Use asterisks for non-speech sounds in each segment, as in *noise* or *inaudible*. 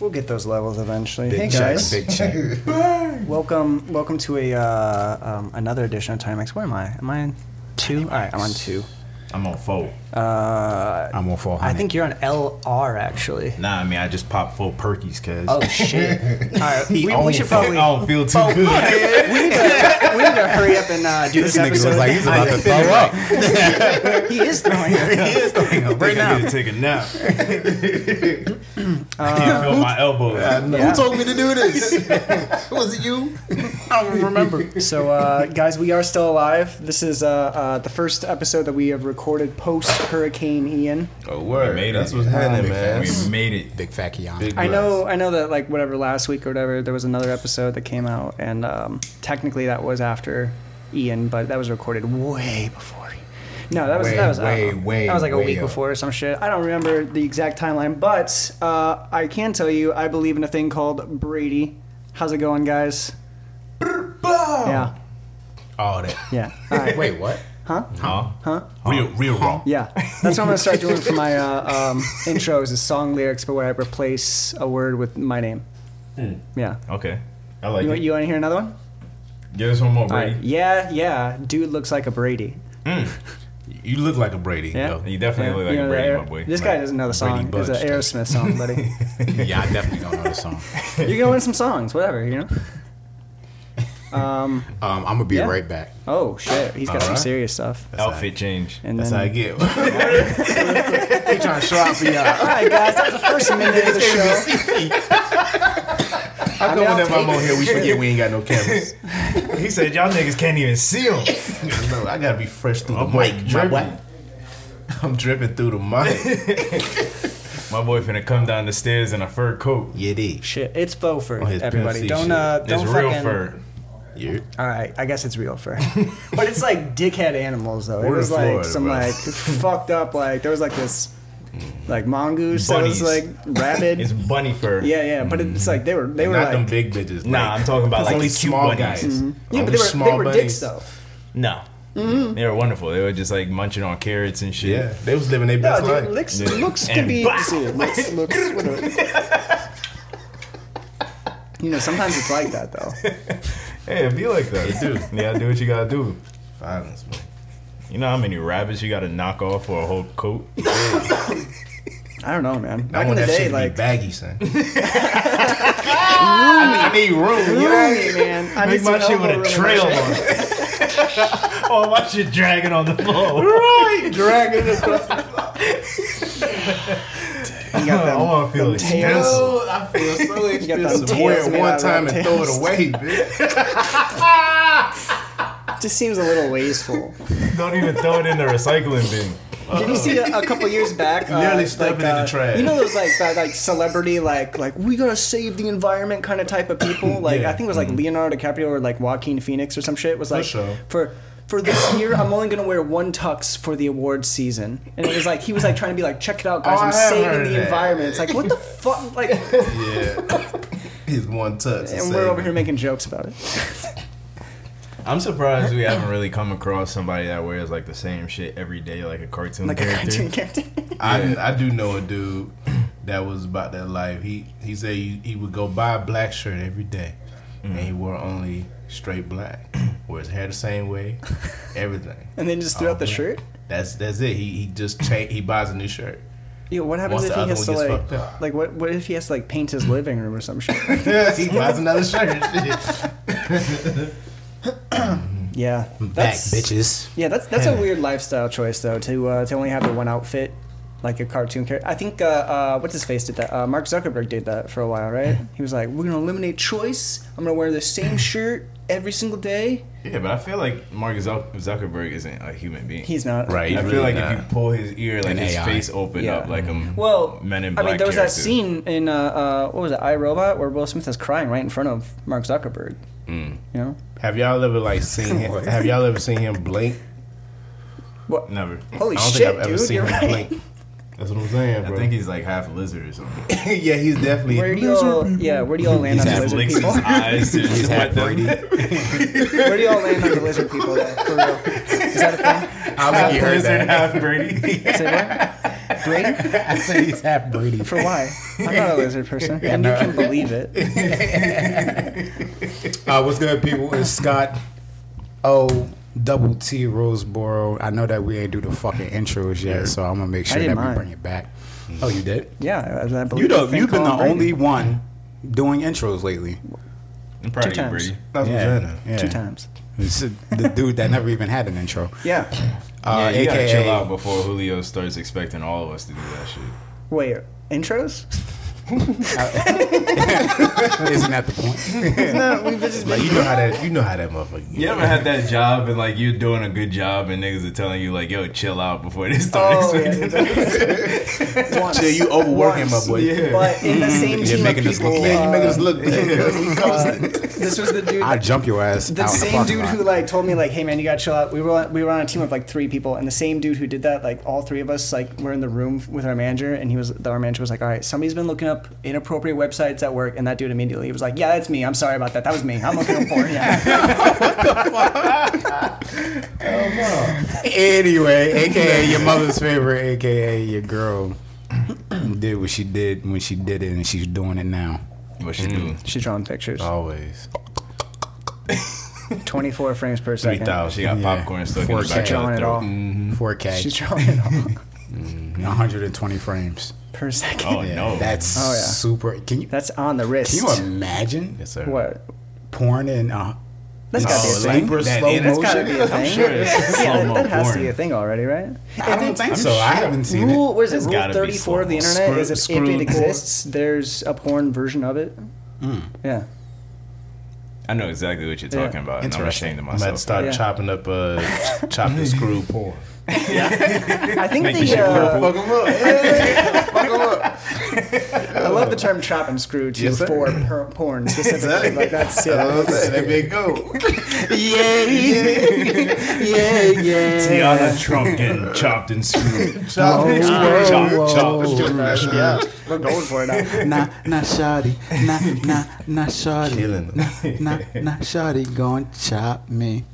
We'll get those levels eventually. Big hey check, guys, big check. *laughs* welcome, welcome to a uh, um, another edition of Timex. Where am I? Am I on two? All right, I'm on two. I'm on four. Uh, I'm on 400. I think you're on LR actually. Nah, I mean I just popped four perkies, cuz. Oh shit! *laughs* All right, we, we should probably. I don't feel too Oh, good. we, need to, *laughs* we need to hurry up and uh, *laughs* do this, this nigga episode. looks like he's about to throw up. *laughs* he is throwing up. *laughs* he is throwing up right I now. need to take a nap. I can't feel my elbows. Yeah. Who told me to do this? Was it you? I don't remember. So, uh, guys, we are still alive. This is uh, uh, the first episode that we have recorded post Hurricane Ian. Oh, We word. made That's what's happening, man. We made it. Big fat Keon. I know. I know that like whatever last week or whatever, there was another episode that came out, and um, technically that was after Ian, but that was recorded way before. No, that was Way, that was I don't way, know. way, that was like a week up. before or some shit. I don't remember the exact timeline, but uh, I can tell you I believe in a thing called Brady. How's it going, guys? Yeah, All that. yeah. *laughs* All right. Wait, what? Huh? Huh? Huh? Real, real raw. Yeah, that's what I'm gonna start doing for my *laughs* uh, um, intros is song lyrics, but where I replace a word with my name. Yeah. Okay. I like You, it. you want to hear another one? Give us one more, All right. Brady. Yeah, yeah. Dude looks like a Brady. You look like a Brady. Yeah. Yo. You definitely look like You a Brady, the my boy. This guy doesn't know the song. Brady It's an Bunch. Aerosmith song, buddy. *laughs* Yeah, I definitely don't know the song. *laughs* You're gonna win some songs, whatever, you know. Um. *laughs* Um, I'm gonna be Yeah. right back. Oh shit, he's got some Alright. serious stuff. Outfit change. And That's then, how I get. he trying to show out for y'all. All right, guys, that's the first minute of the show. How I know whenever I'm on here, we forget we ain't got no cameras? *laughs* He said y'all niggas can't even see him. *laughs* no, I gotta be fresh through I'm the like mic. my dripping. boy. I'm dripping through the mic. *laughs* My boy finna come down the stairs in a fur coat. yeah, D. Shit, it's faux fur. On his Everybody, Pimp C don't shit. uh, don't real fucking. fur. Yeah. All right, I guess it's real fur, but it's like dickhead animals though. It We're in was like Florida, some bro. like fucked up like there was like this like mongoose that was Bunnies. like rabbit. *laughs* It's bunny fur. yeah, yeah, but it's like they were they were Not like them big bitches. Nah, I'm talking about like only cute small bunnies. guys. Mm-hmm. yeah, Only but they were small they were bunnies. dicks though. No. Mm-hmm. They were wonderful. They were just like munching on carrots and shit. Yeah, they was living their No, best dude, life. looks Yeah. looks can be bow! see, looks looks whatever. You know, sometimes it's like that though. *laughs* Hey, it be like that. They do. *laughs* Yeah, do what you gotta do. Violence, man. You know how many rabbits you gotta knock off for a whole coat? *coughs* I don't know, man. I Back in want the that day, shit to like be baggy, son. *laughs* I need room. You know I mean? Roomy, man. I Make need my shit with a trail on it. *laughs* oh, my shit dragging on the floor. Right, dragging it. *laughs* You got oh, I wanna feel them expensive. Oh, I feel so got them expensive. tails Wear it one time and throw it away, bitch. Just seems a little wasteful. *laughs* Don't even throw it in the recycling bin. Did you see a, a couple years back? *laughs* uh, Literally stuff it in the uh, trash. You know those like that, like celebrity like like we gotta save the environment kind of type of people. *clears throat* Like Yeah. I think it was like Leonardo DiCaprio or like Joaquin Phoenix or some shit. Was like sure. for for this year I'm only gonna wear one tux for the awards season. And it was like he was like trying to be like check it out guys Oh, I'm saving the that. environment. It's like what the *laughs* fuck like Yeah. His one tux. and we're over here making jokes about it. I'm surprised we haven't really come across somebody that wears like the same shit every day, like a cartoon Like a cartoon character. *laughs* I, I do know a dude that was about that life. He he said he, he would go buy a black shirt every day, and he mm. wore only straight black. *clears throat* Wore his hair the same way, *laughs* everything. and then just threw All out the black. shirt. That's that's it. He he just cha- he buys a new shirt. Yo, what happens Once if he has to like, like what? What if he has to like paint his living room or some shit? *laughs* he buys another shirt. Yeah, Back, that's bitches. yeah. That's that's a weird lifestyle choice though to uh, to only have the one outfit, like a cartoon character. I think uh, uh, what's his face did that. Uh, Mark Zuckerberg did that for a while, right? He was like, "We're gonna eliminate choice. I'm gonna wear the same shirt every single day." Yeah, but I feel like Mark Zuckerberg isn't a human being. He's not Right. I feel really like not. if you pull his ear, like An his AI. face open Yeah. up like a Well, Men in I mean, there was that scene in uh, uh, what was it, I Robot, where Will Smith is crying right in front of Mark Zuckerberg. Mm. You know, have y'all ever like seen him? *laughs* Have y'all ever seen him blink? what? Never. Holy I don't shit, think I've ever dude! seen You're him right. blink. *laughs* That's what I'm saying, I think he's like half lizard or something. *laughs* yeah, he's definitely. Where do y'all? Yeah, where do y'all land on the lizard people? his eyes to He's *laughs* half sweat. Brady. *laughs* Where do y'all land on the lizard people? Though, for real? Is that a thing? I don't think you heard Lizard, that. half Brady. Say what? Brady? I say he's half Brady. For why? I'm not a lizard person, Yeah, and no. you can believe it. Uh, what's good, people? It's Scott O double T Roseboro. I know that we ain't do the fucking intros yet, so I'm gonna make sure did that we mine. bring it back. Oh, you did? Yeah, I, I believe You the know, thing you've been the Brady. only one doing intros lately. I'm proud Two of you, times. Brady. That's yeah, what I'm saying. yeah. two times. It's the dude that never even had an intro. *laughs* Yeah. Uh, yeah, you gotta chill out before Julio starts expecting all of us to do that shit. Wait, intros? *laughs* isn't that the point? no, we've just Like you know how that you know how that motherfucker. You ever had that job and like you're doing a good job and niggas are telling you like, yo, chill out before they start Oh, expecting yeah. *laughs* Once. Chill, you overworking, Once. my boy. Yeah. But in the same You're team making of us look people, bad. Yeah, you're making us uh, look bad. *laughs* this was the dude. I jump your ass. the out same parking dude lot. who like told me like, "Hey man, you gotta chill out." We were on, we were on a team of like three people, and the same dude who did that, like all three of us, like were in the room with our manager, and he was our manager was like, "All right, somebody's been looking up inappropriate websites at work," and that dude immediately was like, "Yeah, that's me. I'm sorry about that. That was me. I'm looking up porn." Yeah. *laughs* *laughs* Anyway, aka your mother's favorite, aka your girl did what she did when she did it, and she's doing it now. What you do? Mm. She's drawing pictures. Always. *laughs* 24 frames per second. thousand. She got Yeah. popcorn stuck in Four the back She's drawing it the all. Mm-hmm. throat. 4K, She's drawing it all mm-hmm. 120 frames. Per *laughs* second. Oh no. That's Oh, yeah. super. Can you That's on the wrist. can you imagine Yes, sir. What? porn in uh, That's gotta be a Oh, thing. super that slow is- That's gotta motion? be a thing. sure *laughs* yeah, that, slow-mo that has to be a thing already, right? I don't think so. I haven't seen Rule, what is it? It's Rule 34 of the internet Screw- is if, if it exists, there's a porn version of it. Mm. Yeah. I know exactly what you're Yeah. talking about, and I'm ashamed of I'm about to start Yeah. chopping up, uh, *laughs* chopping screw porn. yeah. I think Making the shit uh, purple. Fuck 'em up. Fuck 'em up. I love the term chop and screw too Yes, for per- porn specifically. like that's That's what yeah. I'm saying. Let me go. *laughs* yeah, yeah, yeah. Tiana Trump getting chopped and screwed. Chop it. whoa, chop, whoa, chop. whoa. yeah, we're going for it now. *laughs* Nah, nah, shawty, nah, nah, nah, shawty, Killing them. nah, nah, nah, shawty, gon' chop me.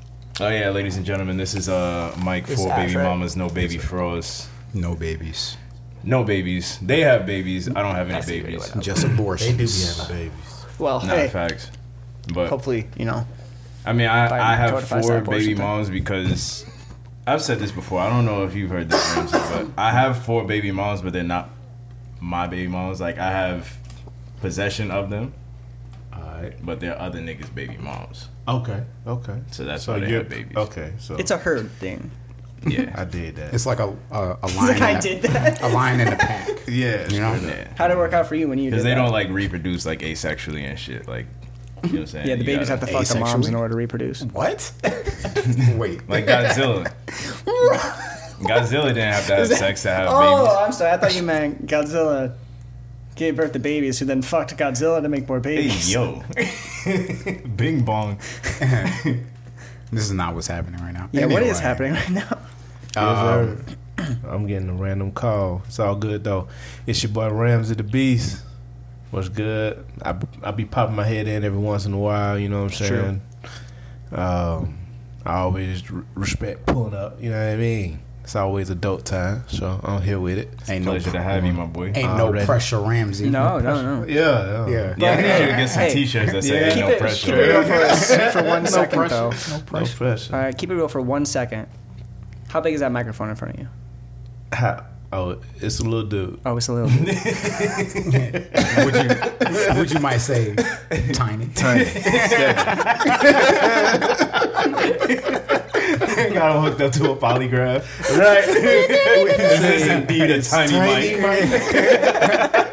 Oh yeah, ladies and gentlemen, this is uh Mike This for is Baby right? Mamas, no baby froze. No babies, No babies. They have babies. I don't have any That's the babies. video. just They do be having babies. Well, Not hey, facts. But hopefully, you know. I mean, I, I have codifies that four abortion baby thing. moms because I've said this before. I don't know if you've heard this, Ramsey, but I have four baby moms, but they're not my baby moms. Like I have possession of them, Alright. but they're other niggas' baby moms. Okay. Okay. So that's why they you're- have babies. Okay. So It's a herd thing. Yeah. I did that. It's like a a, a *laughs* line. like, I a- did that. A line in the pack. *laughs* yeah. You know? yeah. How'd it work out for you when you Because they that? don't like reproduce like asexually and shit. Like, you know what I'm saying? Yeah, the You babies have gotta- to fuck the moms in order to reproduce. What? *laughs* Wait. Like Godzilla. Godzilla didn't have to have sex to have Oh, babies. I'm sorry. I thought you meant Godzilla gave birth to babies who then fucked Godzilla to make more babies. Hey, babies. yo. Bing bong. This is not what's happening right now. Yeah, what is happening right now? Um, I'm getting a random call. It's all good though. It's your boy Ramsey the Beast. What's good? I I be popping my head in every once in a while. You know what I'm True. saying? Um, I always respect pulling up. You know what I mean? It's always a dope time, so I'm here with it. ain't no Pleasure to have you, my boy. ain't no pressure, Ramsey. No, no, no. Yeah, Yeah. Yeah, I need you to get some Hey, t-shirts that say yeah. ain't Keep no it, pressure. keep it real for, *laughs* us for one second, pressure. though. No No pressure. pressure. All right, keep it real for one second. How big is that microphone in front of you? Ha- oh, it's a little dude. Oh, it's a little. *laughs* would you would you might say tiny? Tiny. *laughs* Got him hooked up to a polygraph. right. *laughs* This is indeed a tiny, mic.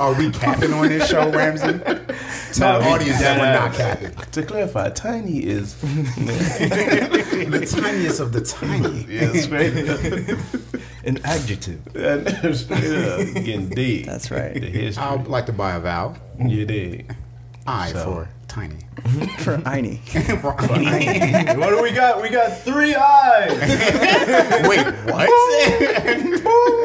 Are we capping on this show, Ramsey? *laughs* Tell Nah, the audience that we're not *laughs* capping. to clarify, tiny is *laughs* The tiniest of the tiny. yeah, straight An adjective. yeah, getting deep. That's right. I'd like to buy a vowel. you did. I So- for tiny. *laughs* for *laughs* Einie. *laughs* what do we got? We got three eyes. Wait, what?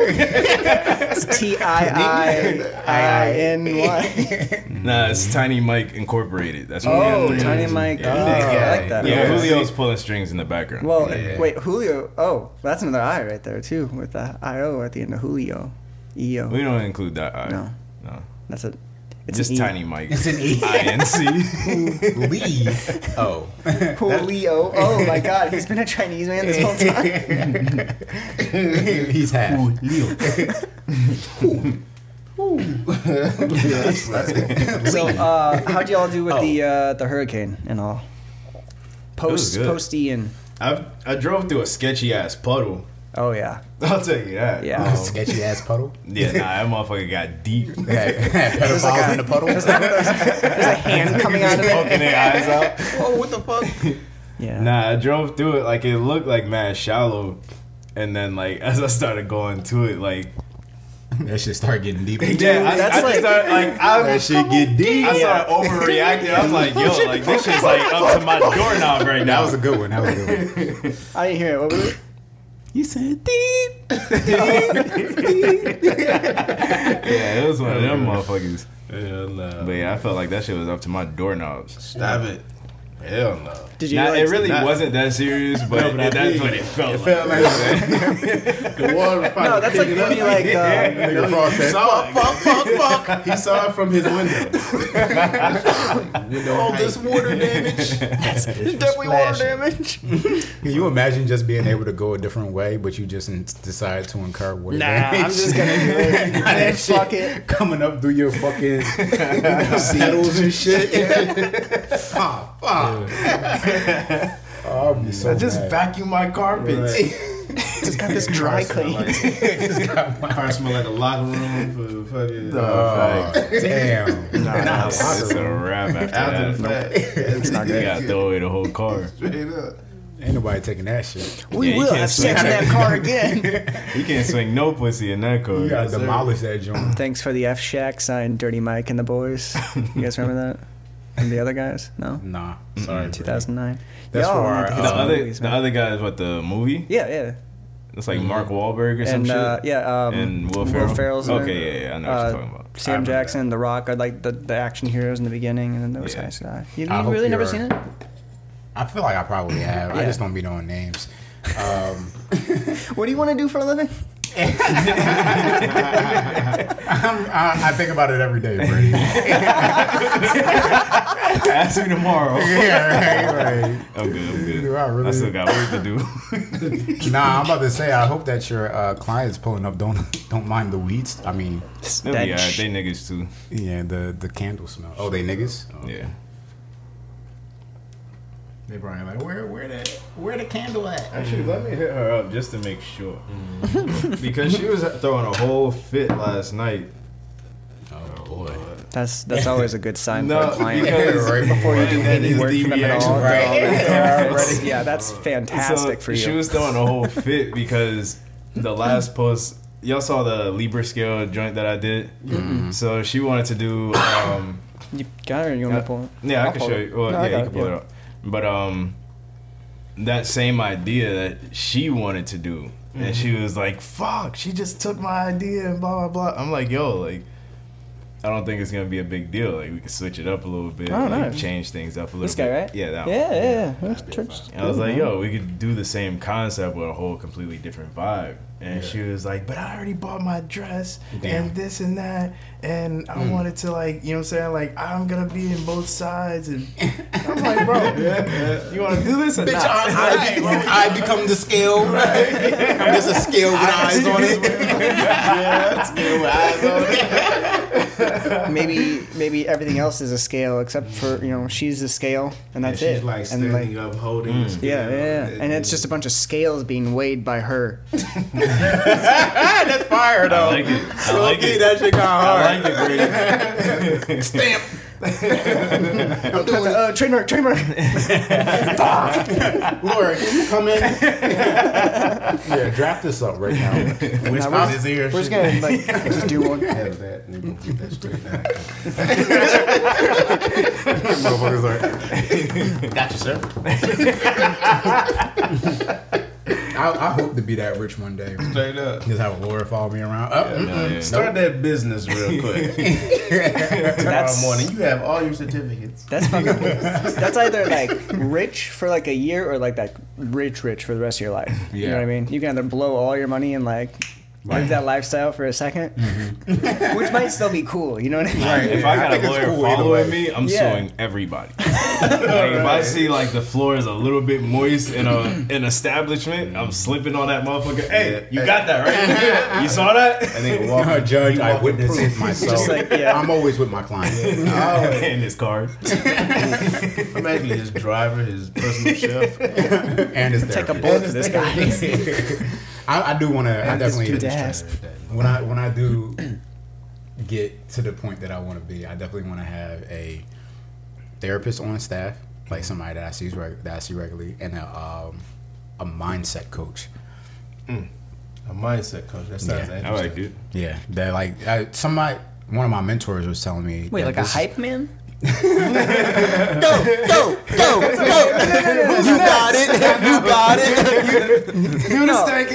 It's T I I I N Y. nah, it's Tiny Mike Incorporated. That's what Oh, we have. Tiny Mike. Yeah, Oh, I like that. Yeah, Yeah. Julio's pulling strings in the background. Well, Yeah. wait, Julio. Oh, that's another I right there too, with the I O at the end of Julio. EO. we don't include that eye. No. no. That's a. It's Just E. Tiny Mike. It's an E. *laughs* I N C. Lee. Oh. Julio. Oh my God, he's been a Chinese man this whole time. He's half. *laughs* *laughs* So, uh, how'd y'all do with Oh. the uh, the hurricane and all? Post good. post Ian. I I drove through a sketchy ass puddle. Oh yeah, I'll tell you that. yeah. Oh, sketchy ass puddle. Yeah, nah, that motherfucker got deep. *laughs* Had, had pedophiles in the puddle. There's a hand *laughs* coming out of it. Poking their eyes out. *laughs* oh, what the fuck? Yeah. Nah, I drove through it like it looked like mad shallow, and then like as I started going to it, like That shit started getting deep. yeah, I, that's I like- just started like I That shit get deep. I started overreacting. I was like, yo, like this shit's like up to my doorknob right now. That was a good one. That was a good one. I didn't hear it. What was it? You said deep. deep *laughs* yeah, it was one of them motherfuckers. Hell no. But yeah, I felt like that shit was up to my doorknobs. Stop it. Hell no. Did you? Nah, like, it really not- wasn't that serious, but, *laughs* No, but I that's what it felt It like. felt like *laughs* the water was probably No, that's like picking up. when you like. Uh, *laughs* He said, saw it. Fuck, fuck, fuck. He saw it from his window. window "All height. this water damage." there's definitely water damage. Can you imagine just being able to go a different way, but you just decide to incur water Nah, damage? I'm just gonna do it. Nah, Man, that shit fuck it. coming up through your fucking petals and shit. oh, fuck. Oh, I'll be so I just mad. vacuum my carpets. *laughs* Just got this *laughs* dry clean. *laughs* My car smell like a locker room for fucking. Oh, oh damn. Nah, it's a wrap after, after the that. fact. It's not You good. gotta throw away the whole car. straight up. Ain't nobody taking that shit. We Yeah, you will can't have swing sex in that. that car again. You can't swing no pussy in that car. You gotta sir. demolish that joint. Thanks for the F Shack signed Dirty Mike and the boys. You guys remember that? And the other guys? No? Nah, sorry. 2009. That's Y'all for our, need uh, The other, movies, the other guy is what the movie? Yeah, yeah. It's like Mark Wahlberg or some And shit. uh, yeah, um, And Will Ferrell? Ferrell's Okay, yeah, yeah, I know what Uh, you're talking about. Sam remember Jackson, The Rock are like the, the action heroes in the beginning, and then those Yeah. guys die. You, I you really never seen it? I feel like I probably have. I just don't be knowing names. Um, *laughs* What do you want to do for a living? I'm, I, I think about it every day, Brady. *laughs* Ask me tomorrow. yeah, right, right. I'm good, I'm good. Do I really- I still got work to do. *laughs* Nah, I'm about to say. I hope that your uh, clients pulling up don't don't mind the weeds. I mean, They'll be alright. They niggas too. yeah, the the candle smell. Oh, they niggas. Oh. Yeah. They probably like where where the where the candle at? Actually, let me hit her up just to make sure. *laughs* because she was throwing a whole fit last night. Oh boy. That's that's always a good sign No, for a *laughs* client. right Before you do That any work for them at deviation, all, they're right. already- they're *laughs* already- It's- yeah, that's fantastic So, for you. She was throwing a whole fit because the last post, y'all saw the Libra scale joint that I did. So she wanted to do. Um, you got it, or you want me to pull it? yeah, I I'll can show it. you. Well, No, yeah, you can pull yeah. it up. But um, that same idea that she wanted to do, and she Mm-hmm. was like, "Fuck!" She just took my idea and blah blah blah. I'm like, "Yo, like." I don't think it's gonna be a big deal. Like we can switch it up a little bit, Oh, like, nice. change things up a little This bit. guy, right? Yeah, that one. Yeah, yeah, yeah. That's church- And I was like, yo, we could do the same concept with a whole completely different vibe. And she was like, but I already bought my dress Damn. and this and that. And. I hmm. wanted to, like, you know what I'm saying? Like, I'm going to be in both sides. And *laughs* I'm like, bro, you want to do this or not? I, I, I become the scale. I'm just a scale with eyes on it. *laughs* Yeah, that's good with eyes on it. *laughs* *laughs* maybe maybe everything else is a scale except for you know she's a scale and that's she's it. like and standing up, holding the mm. scale. yeah, yeah, yeah. And it's just a bunch of scales being weighed by her. *laughs* That's fire I though. like it. I like Okay, it. that shit got I hard. like it, Brady. *laughs* Stamp. *laughs* Uh, trademark, trademark. *laughs* Laura, can you come in? yeah, draft this up right now. Whisper Nah, in his ear. We're just gonna like just do one. Have that, and then get that straight down. *laughs* Motherfuckers like, got you, sir. I, I hope to be that rich one day. Straight up. Just have a lawyer follow me around. Oh, Yeah, yeah. Start that business real quick. *laughs* Tomorrow That's- morning, you have all your certificates. That's fucking. *laughs* that's either like rich for like a year or like that rich rich for the rest of your life. You know Yeah. what I mean? You can either blow all your money and like live that lifestyle for a 2nd which might still be cool. You know what I mean? Right. If Yeah, I I got think a lawyer cool following me, I'm Yeah. suing everybody. *laughs* like if I see like the floor is a little bit moist in a an establishment, I'm slipping on that motherfucker. Hey, you got that right? *laughs* you saw that? And then walk, Uh, *laughs* judge, you I walk witnessed in it myself. Just like, yeah. I'm always with my client. Oh, in his card. proof. Imagine his driver, his personal chef. and his Take a bullet for this guy. I, I do want to. I definitely. fitness ass. when I when I do *clears throat* get to the point that I want to be, I definitely want to have a therapist on staff, like somebody that I see that I see regularly, and a um, a mindset coach. A mindset coach. That sounds Yeah, interesting. I like it. Yeah, that like I, somebody. One of my mentors was telling me. Wait, like a this- hype man? Go, go, go, go. You got it. You got it. You know, This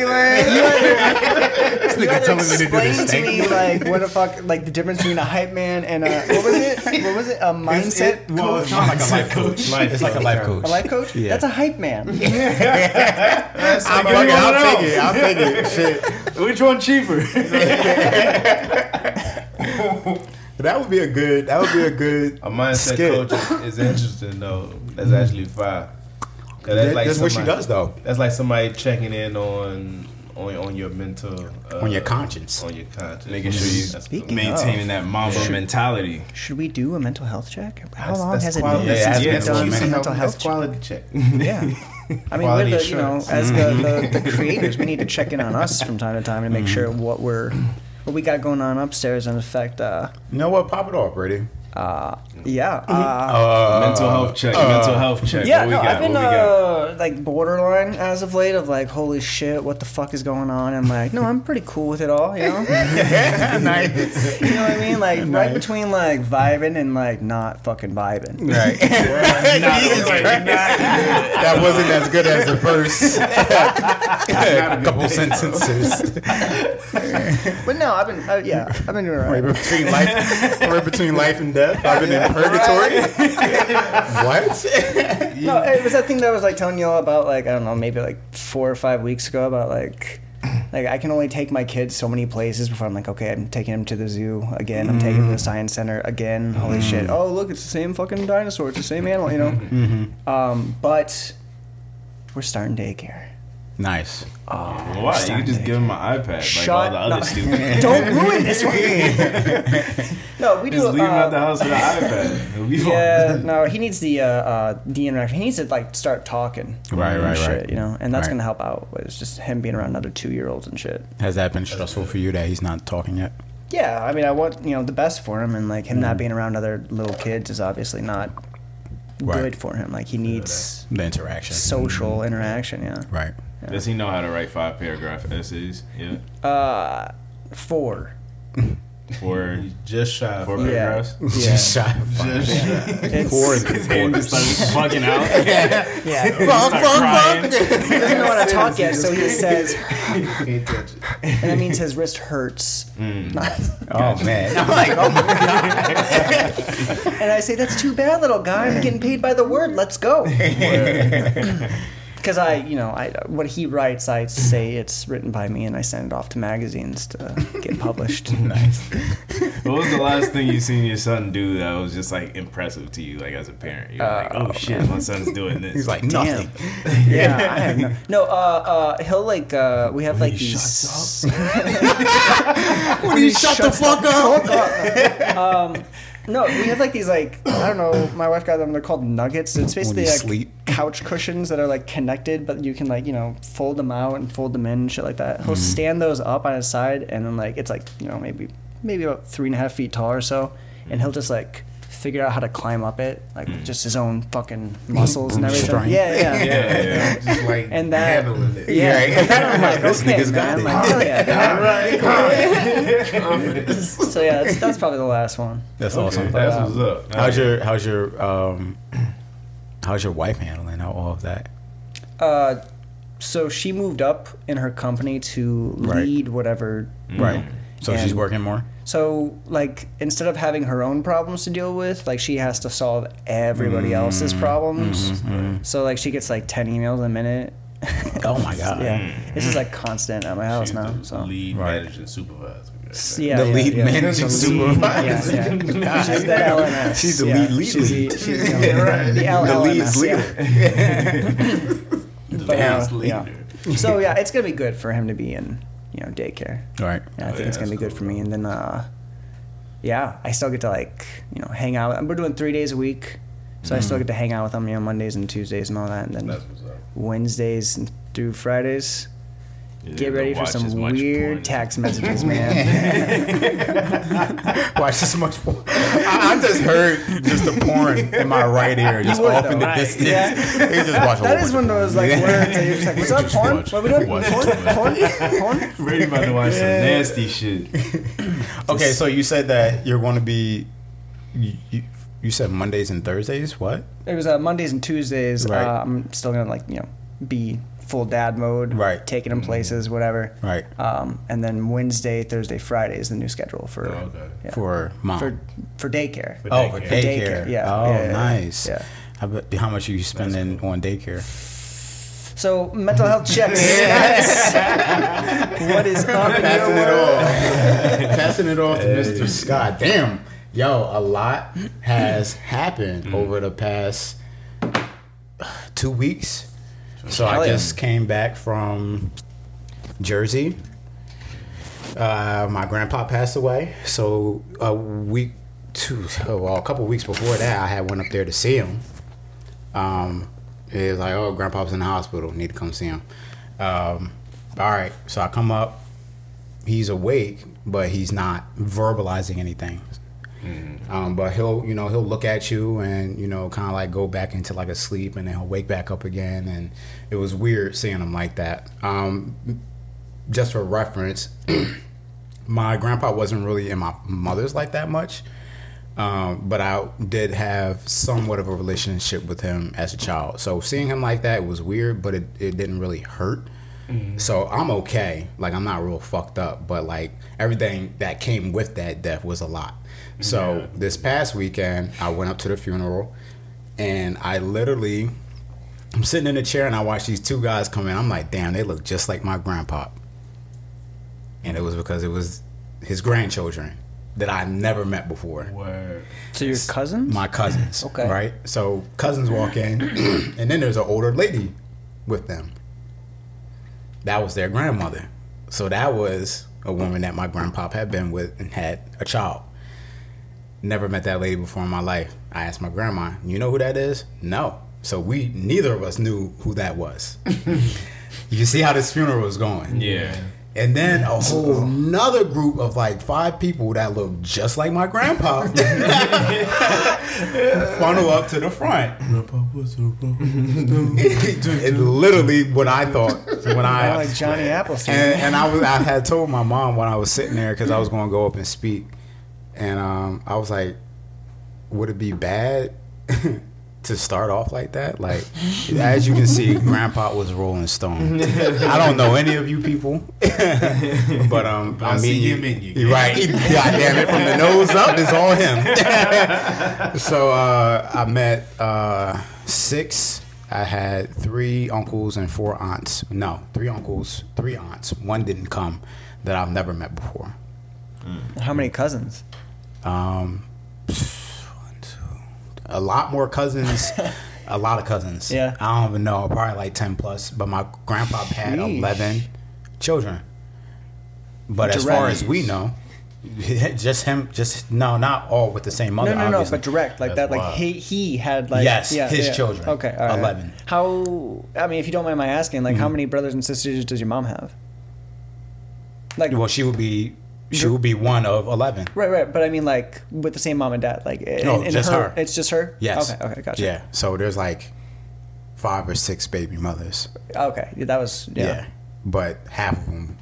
you nigga gotta telling me to do explain this to me like what the fuck, like the difference between a hype man and a what was it? What was it? A mindset It- well, it's not like a life coach. Life It's like a life coach. A life coach? Yeah. That's a hype man. *laughs* I'm fucking, I'll take it. I'll take it. Shit. Which one cheaper? *laughs* *laughs* That would be a good. That would be a good. *laughs* A mindset Skit. coach is, is interesting though. That's actually fire. 'Cause That- that's what she does, though. That's like somebody checking in on on on your mental, uh, On your conscience. on your conscience, Making sure you That's Speaking cool. maintaining that Mamba mentality. Should we do a mental health check? How That's- long that's has it been yeah, since it we've has done a a mental health check? quality check. Yeah. *laughs* I mean, we're the, you know, as the, the, the *laughs* creators, we need to check in on us from time to time to make sure what we're, what we got going on upstairs and affect, uh, You know what? Pop it off, Brady. Uh, yeah, uh, Uh, mental health check. mental health check. yeah, what we no, got? I've been what we got? uh, like borderline as of late of like, holy shit, what the fuck is going on? I'm like, no, I'm pretty cool with it all, you know. *laughs* nice. *laughs* You know what I mean? Like right between like vibing and like not fucking vibing. Right. that wasn't as good as the first *laughs* a couple sentences. But no, I've been uh, yeah, I've been doing Right alright. between life, right between life and death. I've been in purgatory. *laughs* what? *laughs* No, it was that thing that I was like telling you all about like I don't know, maybe like four or five weeks ago about like like I can only take my kids so many places before I'm like, okay, I'm taking them to the zoo again. I'm taking them to the mm. science center again. Holy mm. shit! Oh, look, it's the same fucking dinosaur. It's the same animal, you know. Mm-hmm. Um, but we're starting daycare. Nice. Oh, Well, why? You could just give him my iPad, like Shut all the other no. stupid. *laughs* Don't ruin this one. *laughs* no, we just do. Just leave him uh, at the house with an iPad. He'll be fine. Yeah, no, he needs the uh, uh, the interaction. He needs to like start talking, Right, and right, shit, right. You know, and that's Right. gonna help out. But it's just him being around other two year olds and shit. Has that been stressful for you that he's not talking yet? Yeah, I mean, I want you know the best for him, and like him not being around other little kids is obviously not Right. good for him. Like he needs The interaction. social interaction. Yeah. Right. Does he know how to write five paragraph essays? Yeah. Uh, four. Or *laughs* Just shy of four five. Yeah. paragraphs? Yeah. Just shy of five. Just shy. It's, Four is *laughs* His hand just started bugging *laughs* out. yeah. He started crying. He doesn't know how to talk yet, so he says, Can't touch it. and that means his wrist hurts. Oh man. I'm like, oh my god. And I say, that's too bad, little guy. I'm getting paid by the word. Let's go. Because I, you know, I what he writes, I say it's written by me, and I send it off to magazines to get published. *laughs* nice. What was the last thing you seen your son do that was just like impressive to you, like as a parent? You're like, oh shit, my son's doing this. He's like Damn. nothing. *laughs* Yeah, I have no. *laughs* No, uh, uh, he'll like, uh, we have like he these. Will you shut the fuck up? um, no, we have like these like I don't know. My wife got them. They're called nuggets. It's basically like sleep. couch cushions that are like connected, but you can like you know fold them out and fold them in and shit like that. He'll mm-hmm. stand those up on his side, and then like it's like you know maybe maybe about three and a half feet tall or so, and he'll just like figured out how to climb up it, like just his own fucking muscles and everything. Strength. Yeah, yeah. Yeah, yeah. *laughs* Just like And that- handling it. Yeah, and *laughs* then I'm like, This okay, nigga's got man. it. Like, hell yeah. *laughs* Confidence. So yeah, that's, that's probably the last one. That's awesome. That's um, what's up. How's your how's your um how's your wife handling all of that? Uh, so she moved up in her company to Right. lead whatever. Right. So she's working more. So like instead of having her own problems to deal with, like she has to solve everybody mm-hmm. else's problems. Mm-hmm. Mm-hmm. So like she gets like ten emails a minute. *laughs* Oh my god. yeah, this is like constant at my house She's now. the So lead Right. managing supervisor. yeah, The yeah, lead yeah. managing The supervisor. Yeah, yeah. *laughs* She's the LNS. She's the yeah. lead lead She's lead. the, she's the, *laughs* Right. the LLMS, The lead's yeah. leader. But, uh, Man's yeah. leader. So yeah, it's gonna be good for him to be in, you know, daycare. Right. Yeah, I Oh, think yeah, it's gonna be that's good for me. And then, uh, yeah, I still get to like, you know, hang out. And we're doing three days a week, so I still get to hang out with them, you know, Mondays and Tuesdays and all that. And then That's what's up. Wednesdays and through Fridays, Yeah, get ready for some weird porn. text messages, man. *laughs* Watch this much porn. I, I just heard just the porn in my right ear, just would, off in the though. distance. Yeah. You just watch a that whole one of of those porn. like words that you're just like, what's up, porn? watch- What we doing? watch Porn? Porn? *laughs* Porn? Brady about to watch some nasty shit. *laughs* Okay, so you said that you're going to be. You, you, you said Mondays and Thursdays. What? It was uh, Mondays and Tuesdays. Right. Uh, I'm still gonna like you know be full dad mode, Right. Taking him places, whatever. Right. Um, and then Wednesday, Thursday, Friday is the new schedule for Oh, okay. yeah. For mom. for for daycare. For oh, for daycare. daycare. Daycare, yeah, Oh, yeah, yeah, nice. yeah. How, about, how much are you spending on daycare? So mental health checks. *laughs* *laughs* what is up Passing it world? off. *laughs* Passing it off to Mr. Scott. Damn. Yo, a lot has happened over the past two weeks. So Hell I yeah. just came back from Jersey. Uh, my grandpa passed away. So a week, two, oh, well, a couple weeks before that, I had went up there to see him. Um, it was like, oh, grandpa's in the hospital. Need to come see him. Um, all right, so I come up. He's awake, but he's not verbalizing anything. Um, but he'll, you know, he'll look at you and you know, kind of like go back into like a sleep, and then he'll wake back up again. And it was weird seeing him like that. Um, just for reference, *clears throat* my grandpa wasn't really in my mother's like that much. Um, but I did have somewhat of a relationship with him as a child. So seeing him like that was weird, but it, it didn't really hurt. So I'm okay. Like I'm not real fucked up, but like everything that came with that death was a lot. So this past weekend, I went up to the funeral, and I literally, I'm sitting in a chair and I watch these two guys come in. I'm like, damn, they look just like my grandpa. And it was because it was his grandchildren that I never met before Word. So your cousins? my cousins. *laughs* Okay. Right? So cousins walk in, *clears throat* and then there's an older lady with them. That was their grandmother. So that was a woman that my grandpa had been with and had a child. Never met that lady before in my life. I asked my grandma, "You know who that is?" No. So we neither of us knew who that was. *laughs* you can see how this funeral was going. Yeah. And then a whole another group of like five people that look just like my grandpa *laughs* *laughs* funnel up to the front. It's literally what I thought when I I like Johnny Appleseed. and, and I was I had told my mom when I was sitting there because I was going to go up and speak, and um, I was like, would it be bad *laughs* to start off like that? Like, as you can see, *laughs* Grandpa was Rolling Stone. I don't know any of you people, *laughs* but um, I I see mean, him in you. You're right? God damn it, from the nose up, it's all him. so uh, I met uh, six. I had three uncles and four aunts. No, three uncles, three aunts. One didn't come that I've never met before. How many cousins? Um, one, two, a lot more cousins. *laughs* a lot of cousins. Yeah. I don't even know. Probably like ten plus. But my grandpa had Sheesh. eleven children. But as far as we know, *laughs* just him. Just no, not all with the same mother. No, no, no, but direct like That's that. Like he he had like Yes, yeah, his yeah. children. Okay, all right. 11. How? I mean, if you don't mind my asking, like, how Mm-hmm. many brothers and sisters does your mom have? Like, Well, she would be She would be one of eleven. Right, right. But I mean, like with the same mom and dad. Like, in, No, in just her. It's just her. Yes. Okay. Okay. Gotcha. Yeah. So there's like five or six baby mothers. Okay. That was yeah. Yeah. But half of them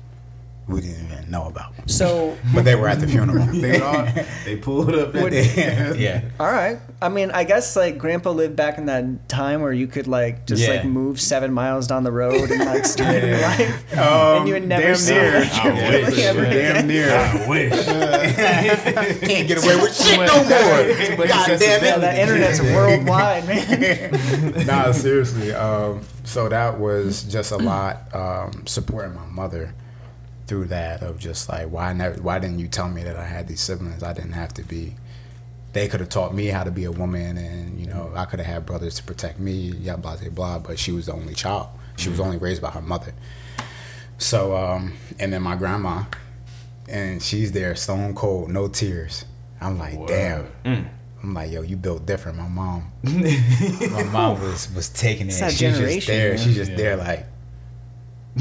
we didn't even know about. So But they were at the funeral. *laughs* They, all, they pulled up. At Would- the *laughs* yeah. all right. I mean, I guess like Grandpa lived back in that time where you could like just Yeah. like move seven miles down the road and like start a new life, Um, and you would never damn see near. your family ever again. Damn near. I wish. *laughs* Can't get away with shit no more. God damn Yeah, it. that internet's worldwide, man. nah, seriously. Um, so that was just a lot um, supporting my mother through that of just like why never why didn't you tell me that I had these siblings? I didn't have to be. They could have taught me how to be a woman, and you know I could have had brothers to protect me. Yeah, blah blah blah. But she was the only child. She was only raised by her mother. So um, and then my grandma, and she's there, stone cold, no tears. I'm like, damn. I'm like, yo, you built different. My mom, *laughs* my mom was was taking it. It's that She's just there. man. She's just there, like.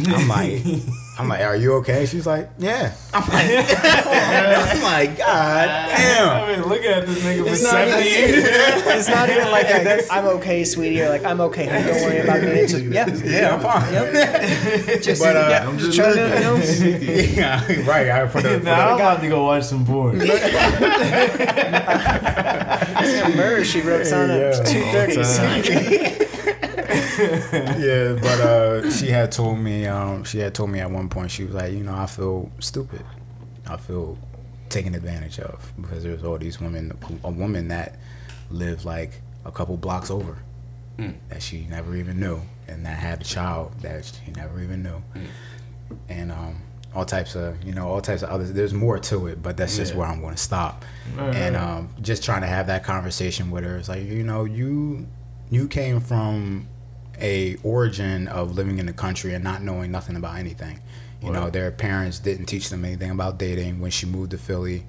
I'm like, I'm like, are you okay? She's like, yeah. I'm like, *laughs* I'm like, God damn. I've been looking at this nigga for It's not, seven even, years. *laughs* it's not even like a, I'm okay, sweetie, or like I'm okay, honey, don't worry *laughs* about me. It's just, yeah, Yeah, I'm fine. yep. Just, But, uh, yeah, I'm just trying to, you know. yeah, right. I put it. Now I'm about to go watch some porn. Murder, she wrote on Yeah. at two thirty. Yeah, but uh, she had told me, um, she had told me at one point, she was like, you know, I feel stupid. I feel taken advantage of because there's all these women, a woman that lived like a couple blocks over that she never even knew, and that had a child that she never even knew, and um, all types of, you know, all types of others. There's more to it, but that's just where I'm going to stop. Right, and um, just trying to have that conversation with her. It's like, you know, you you came from a origin of living in the country and not knowing nothing about anything. You know, their parents didn't teach them anything about dating. When she moved to Philly,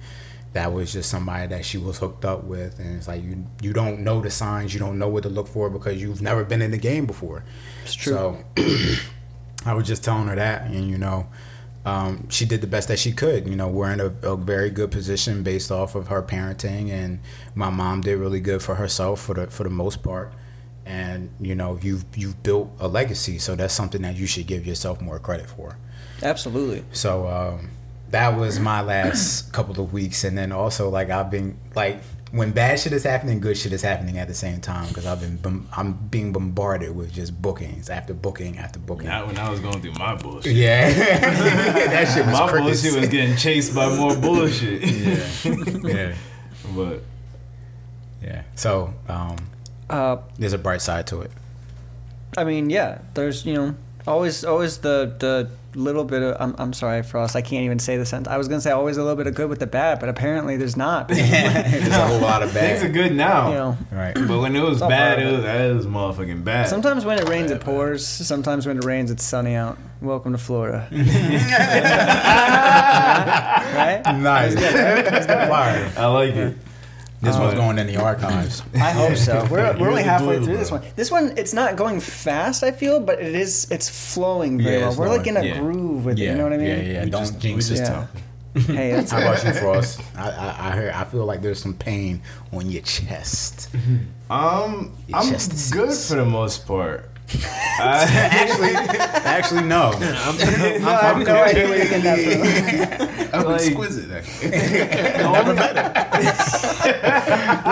that was just somebody that she was hooked up with, and it's like you you don't know the signs, you don't know what to look for because you've never been in the game before. It's true. So *clears throat* I was just telling her that, and you know, um, she did the best that she could. You know, we're in a, a very good position based off of her parenting, and my mom did really good for herself for the for the most part. And you know, you've you've built a legacy, so that's something that you should give yourself more credit for. Absolutely. So um, that was my last *clears throat* couple of weeks, and then also like I've been like when bad shit is happening, good shit is happening at the same time because I've been bom- I'm being bombarded with just bookings after booking after booking. Not when I was going through my bullshit. Yeah, *laughs* that shit was My crickets. bullshit was getting chased by more bullshit. Yeah. *laughs* Yeah, But yeah. So um, Uh, there's a bright side to it. I mean, yeah. There's you know always always the the little bit of I'm I'm sorry, Frost. I can't even say the sentence. I was gonna say always a little bit of good with the bad, but apparently there's not. you *laughs* There's a whole lot of bad things are good now. know. Right. But when it was bad, it was, that was motherfucking bad. Sometimes when it rains, it pours. Sometimes when it rains, it's sunny out. Welcome to Florida. *laughs* *laughs* right? Nice. Fire. I like it. This Uh, one's going in the archives. *laughs* I hope so. *laughs* We're, we're only halfway glue, through bro. this one. This one, it's not going fast. I feel, but it is. It's flowing very Yeah, well. We're like in a. Yeah. groove with it. You know what I mean? Yeah, yeah. We Don't just- jinx we it. Yeah. Hey, that's *laughs* How about you, Frost? I, I I heard. I feel like there's some pain on your chest. Um, Your I'm chest good for the most part. I, *laughs* Actually, actually, no. *laughs* *laughs* no, I have no idea where you're getting that I'm Like- exquisite. Actually. from.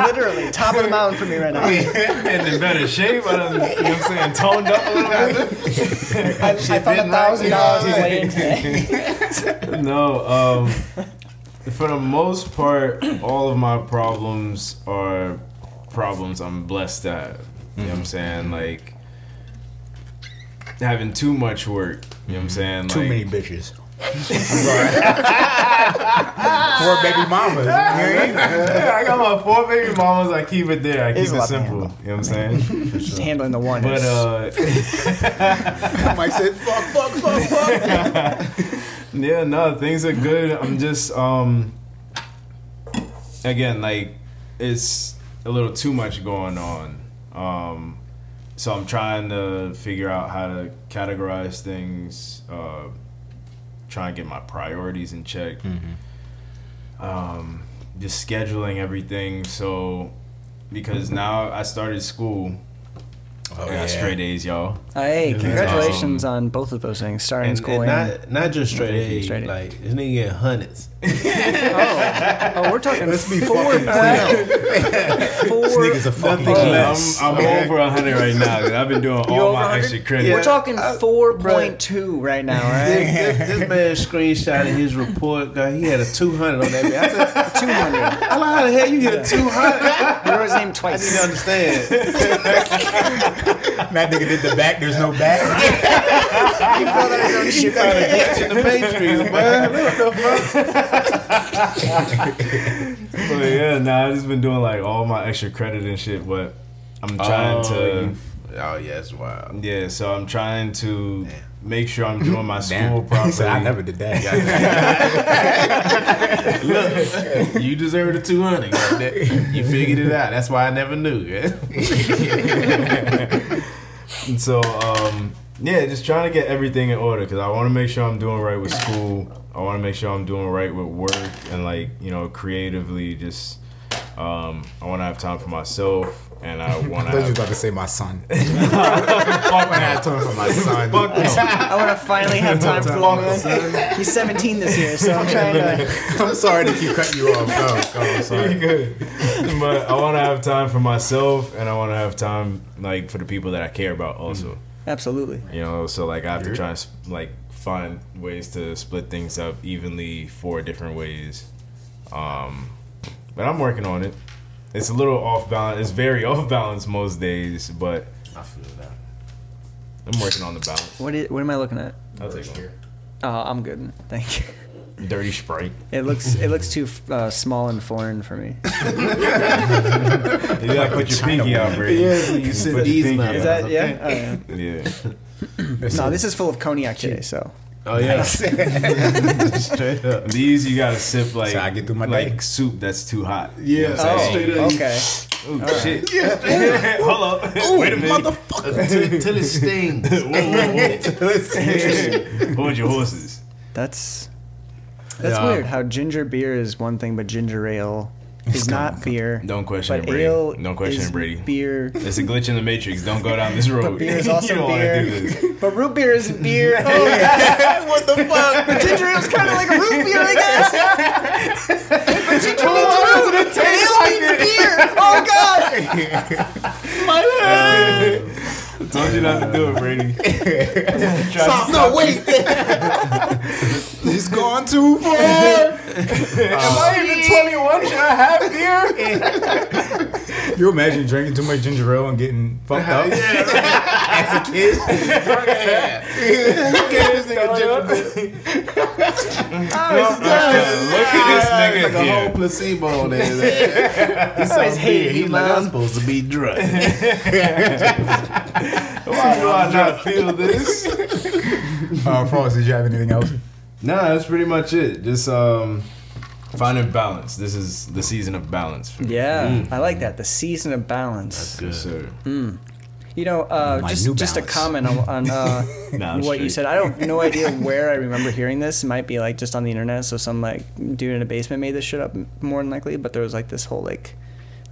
Literally, top of the mountain for me right now. getting in better shape. I done, you know what I'm saying? Toned up a little bit. I, I found a thousand dollars weigh in today. No, um, for the most part, all of my problems are problems I'm blessed have. You know what I'm saying? Like having too much work. You know what I'm saying? Too like, many bitches. *laughs* Four baby mamas. Yeah, *laughs* I got my four baby mamas. I keep it there. I keep It's it simple. You know what I'm saying? *laughs* Just handling the one. But is- uh, Mike said, "Fuck, fuck, fuck, fuck." yeah, no, things are good. I'm just um again like it's a little too much going on. Um so I'm trying to figure out how to categorize things, uh try and get my priorities in check. um, just scheduling everything. So because now I started school, Oh, I got straight A's, y'all. Uh, hey, Yeah. congratulations on both of those things, starting And, school and and. not not just straight A's, straight A. like this nigga get hundreds. *laughs* oh, oh, we're talking Let's be four, fucking *laughs* four. This nigga's a fucking Nothing less. I'm, I'm over 100 right now. 'cause I've been doing You all my 100? extra credit. We're talking four point two right now, *laughs* right? this, this, this man screenshotted his report. God, he had a two hundred on that. bitch. I said, Two hundred. how how the hell you get a two hundred? You wrote his name twice. I twice. didn't understand. That nigga did the back. There's no *laughs* back. He filled out his own shit. Found a glitch in the matrix, man. *laughs* What the fuck? *laughs* But yeah, nah, I just been doing like all my extra credit and shit. But I'm trying oh, to. Oh yeah, it's wild. Yeah, so I'm trying to make sure I'm doing my school Damn. properly. He said, I never did that. Look, you deserve the two hundred. You figured it out. That's why I never knew. And so, um, yeah, just trying to get everything in order because I want to make sure I'm doing right with school. I want to make sure I'm doing right with work and like you know creatively. Just um, I want to have time for myself and I I want thought you was to. about to say my son. *laughs* Fuck when I had time for my son. I want to finally have time for little man. He's 17 this year, so I'm trying to. I'm sorry to keep cutting you off. Go, go. I'm sorry. good, but I want to have time for myself and I want to have time like for the people that I care about also. Absolutely. You know, so like I have to try and like find ways to split things up evenly four different ways. Um, but I'm working on it. It's a little off balance. It's very *laughs* off balance most days, but I feel that. I'm working on the balance. What, is, what am I looking at? I'll take one. Oh, I'm good. Thank you. Dirty Sprite. It looks it looks too uh, small and foreign for me. You gotta put your pinky out, Brady. Yeah, you sit Put your these pinky out. Is that yeah? Oh, yeah. Yeah. *laughs* No, this is full of cognac today, so Oh yeah, *laughs* straight up. These you gotta sip like So I get through my like day. soup that's too hot. Yeah, what I'm oh, saying? okay. Oh, shit. *laughs* Hold up. Wait a minute. Till, till it stings. *laughs* Whoa, whoa, whoa. Hold your horses. That's that's Yeah. weird. How ginger beer is one thing, but ginger ale is not beer. Don't question it, Brady. ale Don't question it, Brady. Beer. It's a glitch in the matrix. Don't go down this road. But beer is *laughs* also beer. *laughs* But root beer isn't beer. *laughs* Oh yeah. what the fuck? But ginger ale is kind of like a root beer, I guess. but ginger means root. Ale means beer. Oh god. My uh, head. Told you not to do it, Brady. Try No, wait. He's gone too far. *laughs* Am I even 21? Should I have beer? *laughs* You imagine drinking too much ginger ale and getting fucked up *laughs* as a kid? Look at this nigga like a here. whole placebo on there. He saw Always hated beer. He me, like, I'm supposed to be drunk. Why do I not feel this? Uh, Frost, did you have anything else? Nah, that's pretty much it. Just um, finding balance. This is the season of balance. For me. Yeah, I like that. The season of balance. That's good. Yes, sir. You know, uh, My just New just a comment on, on *laughs* uh, Nah, I'm what you said. I don't no idea where I remember hearing this. It might be like just on the internet. So some like dude in a basement made this shit up more than likely. But there was like this whole like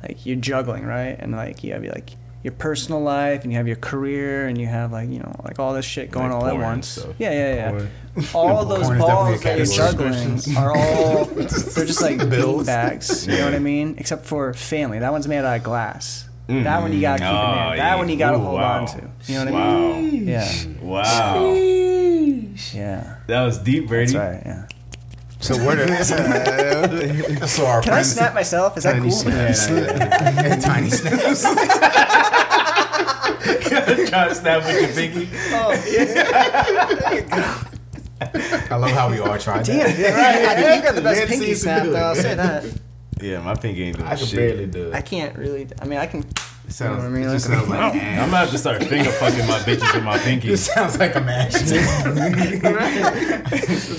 like you're juggling right, and like you have your, like your personal life and you have your career and you have like you know like all this shit going Like all at porn and once. stuff. Yeah, yeah, yeah. Porn. *laughs* All those balls that definitely you're juggling *laughs* are all they're just like Bills. bean bags. You know what I mean? Except for family. That one's made out of glass. That one you mm. gotta keep in Oh, there. That yeah. one you gotta Ooh, hold wow. on to. You know what I mean? Yeah. Wow. Yeah. That was deep, Brady. That's right. Yeah. So what? Are, *laughs* so our Can I snap myself? Is that Tiny cool? snaps. Yeah, tiny snaps. Try to snap with your pinky. Oh, I love how we all tried Damn, that. yeah, I think you got the best *laughs* Let's pinky if snap though. I'll say that. Yeah, my pinky ain't doing I can shit. barely do it. I can't really. I mean, I can. It sounds, I mean? it just Like- sounds like I'm, ass. Gonna have to start finger fucking my bitches with my pinky. It sounds like a *laughs* match. It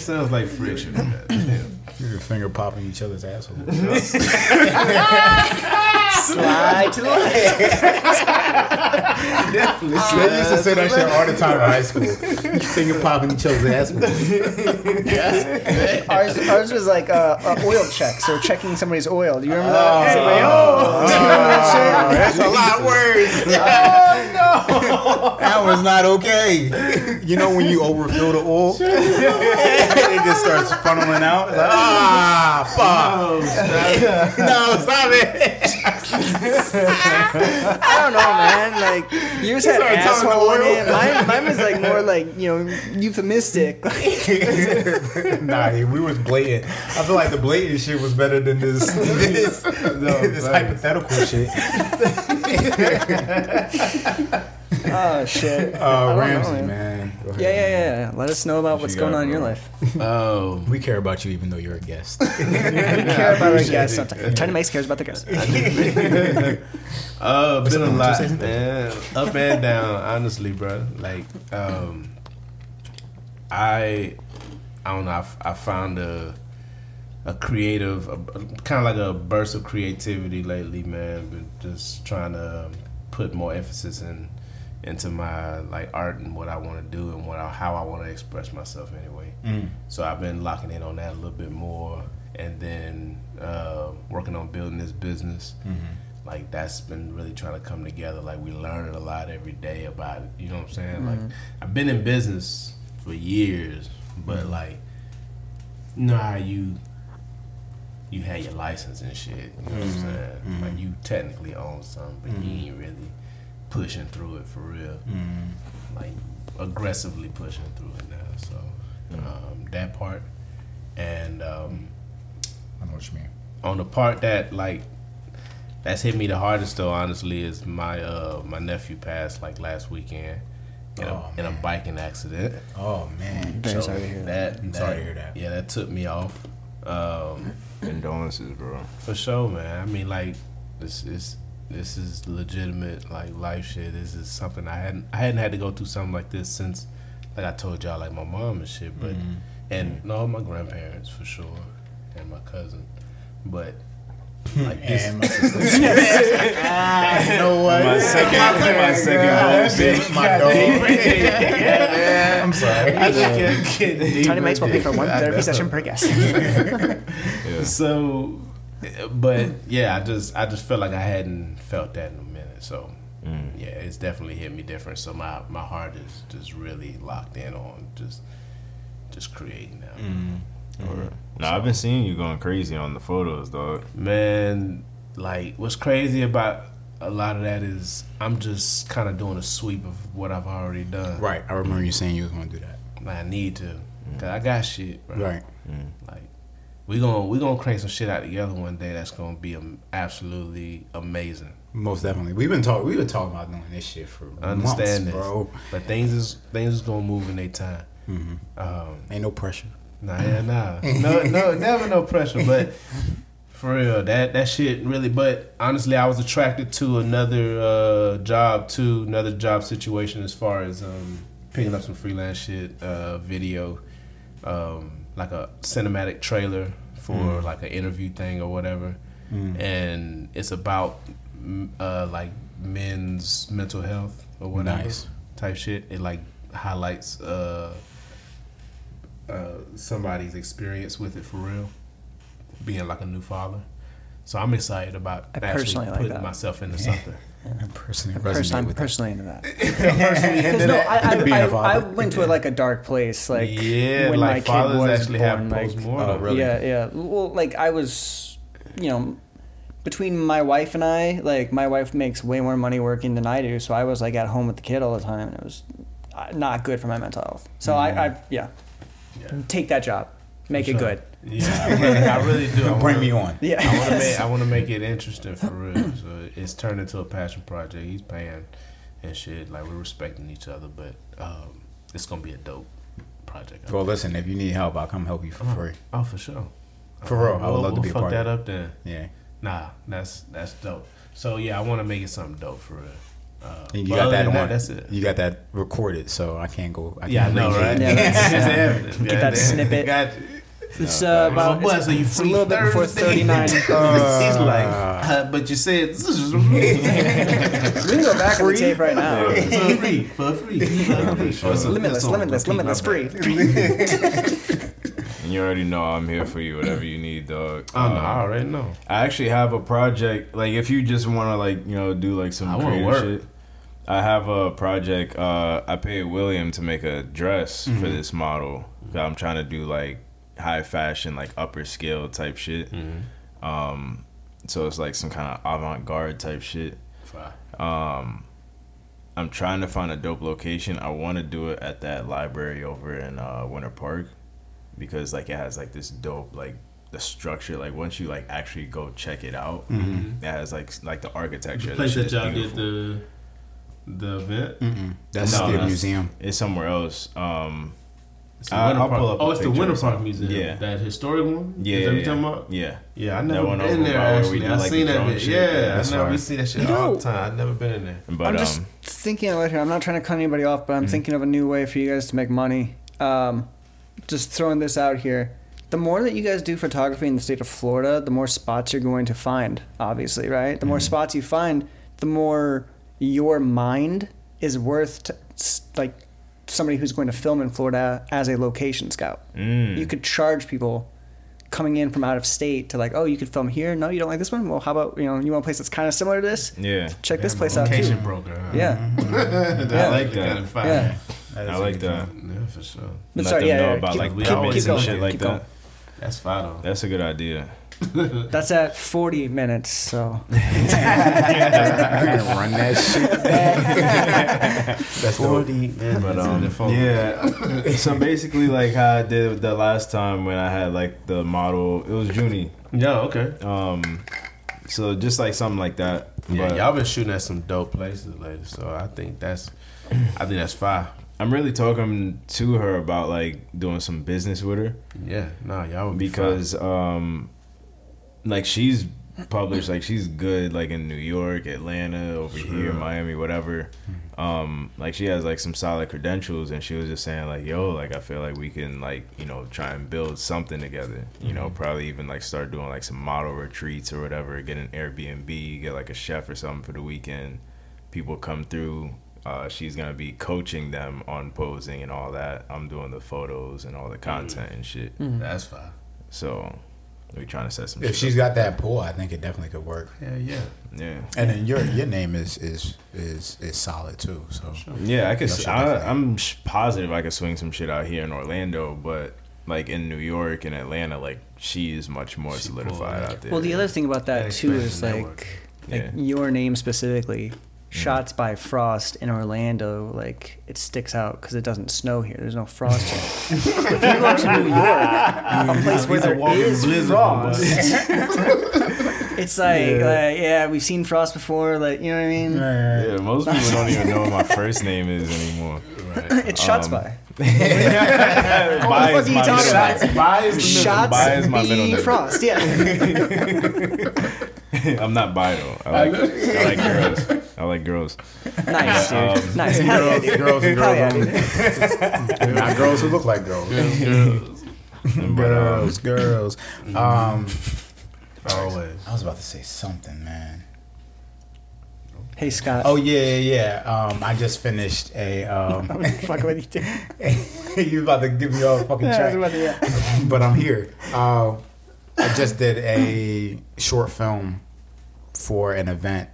sounds like friction. You're finger popping each other's assholes. *laughs* *laughs* Slide to the left. definitely. They used to say that shit all the time in high school. You finger popping each other's ass. ours, ours was like uh, uh, oil checks or checking somebody's oil. Do you remember that? It's like, oh, *laughs* That's a lot of words. That was not okay. You know when you overfill the oil, *laughs* it just starts funneling out. It's like, ah, fuck. No, stop it. I don't know, man. Like yours had started telling asshole the on oil. it. Mine, mine was like more like you know euphemistic. *laughs* nah, we was blatant. I feel like the blatant shit was better than this *laughs* this, this hypothetical shit. *laughs* oh shit. Uh, Ramsey, know, man. man. Ahead. Yeah, yeah, yeah, yeah. Let us know about what's going got, on in your bro? life. Oh, *laughs* We care about you even though you're a guest. *laughs* We care about our guests. Sometimes. Tiny Mike's cares about the guests. Uh, been a lot, man. Up and down, honestly, bro. Like, um, I, I don't know. I found a, a creative, a, kind of like a burst of creativity lately, man. But just trying to um, put more emphasis in into my like art and what I want to do and what I, how I want to express myself anyway. Mm. So I've been locking in on that a little bit more, and then uh, working on building this business. Mm-hmm. Like that's been really trying to come together. Like we learn a lot every day about it. You know what I'm saying? Like mm-hmm. I've been in business for years, but mm-hmm. like, you know how you you had your license and shit. You know what I'm saying? Like you technically own something, but you ain't really pushing through it for real. Like aggressively pushing through it now. So um, that part, and um, I know what you mean. on the part that like that's hit me the hardest though honestly is my uh my nephew passed like last weekend in, a, Oh, in a biking accident Oh man. Very sorry to hear that. that, I'm that sorry to hear that. yeah that took me off um Condolences, bro. for sure man i mean like this is this is legitimate like life shit this is something i hadn't i hadn't had to go through something like this since like i told y'all like my mom and shit but Mm-hmm. and no my grandparents for sure and my cousin but *laughs* like this And my *laughs* sister. *laughs* no way. My second, my second vote. my dog. I'm sorry. I just can't get deeper Tiny Mike's will pay for one therapy session per guest. So, but yeah, I just I just felt like I hadn't felt that in a minute. So mm. yeah, it's definitely hit me different. So my my heart is just really locked in on just just creating now. Mm. Mm. Nah, I've been seeing you going crazy on the photos, dog. Man, like what's crazy about a lot of that is I'm just kind of doing a sweep of what I've already done. Right. I remember you saying you was gonna do that. Like, I need to, cause I got shit, bro. Right. Like we gonna we gonna crank some shit out together one day that's gonna be absolutely amazing. Most definitely. We've been talking. We've been talking about doing this shit for I understand months, this, bro. but things is things is gonna move in their time. Um, Ain't no pressure. nah, yeah, nah, no, no, *laughs* never no pressure. But for real, that that shit really. But honestly, I was attracted to another uh, job too, another job situation as far as um, picking up some freelance shit, uh, video, um, like a cinematic trailer for like an interview thing or whatever, and it's about mm, uh, like men's mental health or whatever Nice. type shit. It like highlights uh, uh, somebody's experience with it for real, being like a new father. So I'm excited about I actually personally like putting myself into something. I personally Personally, resonate I'm with *laughs* personally into that. that. Because no, I, I, Being a I, I father. went to a, like a dark place, like yeah, when like my kid was actually born, have like, postmortem. Oh, really? Yeah, yeah. Well, like I was, you know, between my wife and I, like my wife makes way more money working than I do, so I was like at home with the kid all the time, and it was uh, not good for my mental health. So I, I, yeah, Yeah. take that job, make it good. Yeah, I really, *laughs* I really do. I Bring wanna- me on. Yeah, I want to make *laughs* I want to make it interesting for real. So it's turned into a passion project. He's paying and shit. Like we're respecting each other, but um, it's gonna be a dope project. Well, listen. If you need help, I'll come help you for free. oh, for sure. For real, I would We'll- love to we'll be a fuck that up then. Yeah. Nah, that's that's dope. So yeah, I want to make it something dope for real. Uh, And you got other that than on. That's it. You got that recorded, so I can't go. I Yeah, I know, right? it. Yeah, that's- *laughs* It's evidence. Get that Goddamn. snippet. Got you. It's uh, about My boy, it's, so you it's a free little bit before Thursday? 39. *laughs* He's like, uh, but you said *laughs* we can go back on the tape right now. *laughs* for free, for free. for free, Limitless, limitless, limitless, free. And you already know I'm here for you, whatever you need, dog. Oh no, Um, I already know. I actually have a project. Like, if you just want to, like, you know, do like some I creative work. shit, I have a project. Uh, I paid William to make a dress Mm-hmm. for this model. 'Cause I'm trying to do like high fashion, like upper scale type shit. Mm-hmm. Um, so it's like some kind of avant garde type shit. Um, I'm trying to find a dope location. I want to do it at that library over in uh, Winter Park because like it has like this dope like the structure. Like once you like actually go check it out, it has like like the architecture. The place shit that is y'all did beautiful. the the event. Mm-mm. That's No, the that's- museum. It's somewhere else. Um, It's the I- Winter I'll Park. pull up a oh, it's the picture Winter Park. Museum. Yeah. that historic one. yeah, Is yeah, that what yeah. you talking about? yeah. Yeah, I That never one been over there by where we actually. do, I like, seen that drone bit. shit. Yeah, Yeah, I that's know we fire. see that shit You all know- the time. I've never been in there. But I'm just um, thinking of it here. I'm not trying to cut anybody off, but I'm thinking of a new way for you guys to make money. Um, just throwing this out here. The more that you guys do photography in the state of Florida, the more spots you're going to find, obviously, right? The more spots you find, the more your mind is worth to, like somebody who's going to film in Florida as a location scout. mm, You could charge people coming in from out of state to like, oh, you could film here. No, you don't like this one. Well, how about you know, you want a place that's kind of similar to this? yeah. Check this Damn, place out Location too. broker. Huh? Yeah, *laughs* I like that. Kind of fire. yeah. I like that. Yeah, for sure. But Let sorry, them yeah, know yeah, about keep- like keep- permits keep and going, shit like keep that. going. That's fire though. That's a good idea. *laughs* That's at 40 minutes. So *laughs* Run that shit back. *laughs* That's dope. man. But um, yeah. so basically, like how I did the last time when I had like the model, it was Junie. Yeah. Okay. Um, so just like something like that. Yeah, but y'all been shooting at some dope places lately, so I think that's, I think that's fire. I'm really talking to her about like doing some business with her Yeah, nah, y'all would be because um, like she's published like she's good like in New York, Atlanta, over here, Miami, whatever. Um, like she has like some solid credentials, and she was just saying like, "Yo, like I feel like we can like you know try and build something together. You know, probably even like start doing like some model retreats or whatever. Get an Airbnb, get like a chef or something for the weekend. People come through." Uh, she's gonna be coaching them on posing and all that. I'm doing the photos and all the content and shit. fire. That's fine. So we trying to set some. If shit she's up. got that pull, I think it definitely could work. Yeah, yeah. yeah, And then your your name is is is is solid too. So yeah, I could. That shit I, I'm positive I could swing some shit out here in Orlando, but like in New York and Atlanta, like she is much more She solidified pulled out there. Well, the other thing about that That too is like, network. like Yeah. your name specifically, shots by Frost in Orlando, like it sticks out because it doesn't snow here. There's no frost here. *laughs* if you go to New York, a place where He's a is blizzard, frost, *laughs* it's like, yeah. like, yeah, we've seen frost before. Like, you know what I mean? yeah, most people don't even know what my first name is anymore. Right. *laughs* It's shots Um, by. Bye fuck is are you my talking middle about? name. Bye is the. Shots by is my middle name. Frost. Yeah. I'm not bi though. I like, I like girls. I like girls. nice, dude. Um, nice. Hell yeah, dude. girls and Hell yeah, girls dude. not girls who look like girls. But, um, girls, girls. Um, Always. I was about to say something, man. Hey Scott. Oh yeah, yeah, yeah. Um, I just finished a. Um, *laughs* fuck with you. too. *laughs* you about to give me all fucking *laughs* Yeah, I track. to- yeah. but I'm here. Uh, I just did a short film for an event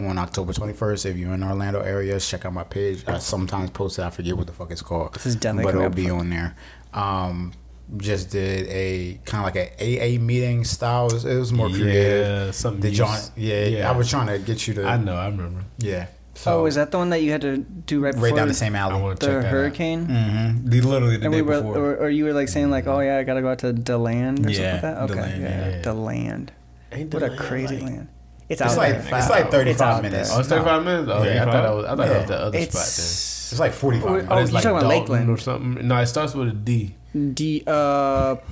on October 21st. If you're in the Orlando area, check out my page. I sometimes post it. I forget what the fuck it's called. This is definitely but it'll be on there. Um, just did a kind of like a AA meeting style. It was, it was more creative. Yeah, something. Did you John? Yeah, yeah. I was trying to get you to. I know. I remember. Yeah. Oh, is that the one that you had to do right before right down the same I alley? want to check the that hurricane? Mm-hmm. Literally the And day we were, before. or, or you were like saying like, oh yeah, I gotta go out to Deland or Yeah, something like that. Okay, DeLand, yeah, yeah. Deland. out. Ain't What a crazy like- land. It's, it's out like there. it's like 35 minutes. Oh, it's 35 minutes. Oh, yeah. I thought that was. I thought that was the other spot. It's It's like 45 Oh, minutes. Then. you're it's like talking about Dalton Lakeland. or something. No, it starts with a D. D uh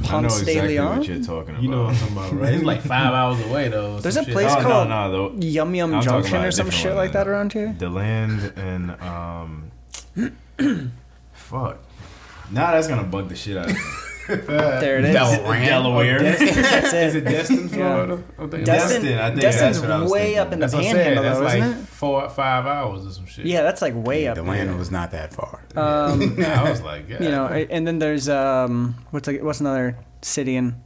I know de exactly Leon. what you're talking about. You know what I'm talking about, right? It's like five hours away though. There's a place Oh, called no, no, the, Yum Yum I'm Junction or some shit like that around here. the land and um, *clears throat* fuck. Nah, that's gonna bug the shit out of me. *laughs* *laughs* There it is. Delran. Delaware. *laughs* That's Is it it. Destin, Yeah. Florida? I'm Destin, Destin, I think Destin's that's what I was way up in the That's what I'm saying. panhandle, That's though, like isn't it? four, five hours or some shit. Yeah, that's like way up. The there. was not that far. *laughs* Um, I was like, yeah. you know, and then there's um, what's like, what's another city in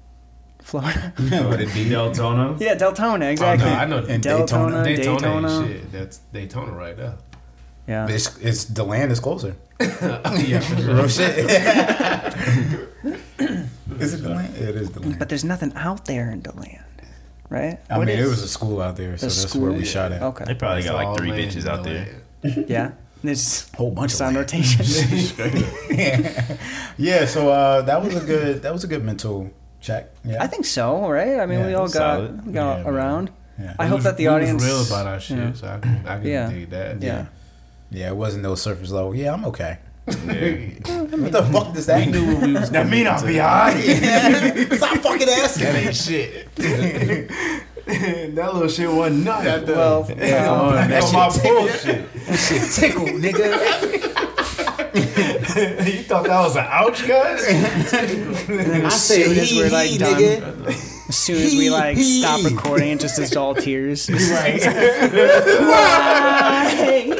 Florida? Would it be Deltona. yeah, Deltona, Oh, exactly. no, I know And Deltona, Daytona, Daytona. ain't shit. That's Daytona right there. Yeah. It's, it's the land is closer. *laughs* *laughs* yeah, for. Real shit. *laughs* is it the land? It is the land. But there's nothing out there in DeLand, right? I What mean, is- it was a school out there, so that's school? where we shot it. Okay. They Okay. probably got like three bitches out the there. land. Yeah. There's a Whole bunch of sound land. rotation. yeah, so uh, that was a good that was a good mental check. Yeah, I think so, right? I mean, Yeah, we all got solid. got Yeah, around. Yeah. I We hope was- that the audience was real about our shit, yeah. so I can, I can Yeah. dig that. Yeah. Yeah, it wasn't no surface level. Yeah, I'm okay. Yeah. *laughs* What the fuck does that We knew what we was That mean I'll be alright. Stop fucking asking. That ain't shit. *laughs* that little shit wasn't nothing. Well, Yeah, um, that that was my shit bullshit. Shit tickled, nigga. *laughs* you thought that was an ouch, guys? I as said soon as we're like he, done, nigga. As soon as we like stop *laughs* recording, it just is all tears. *laughs* Right. Why? *laughs*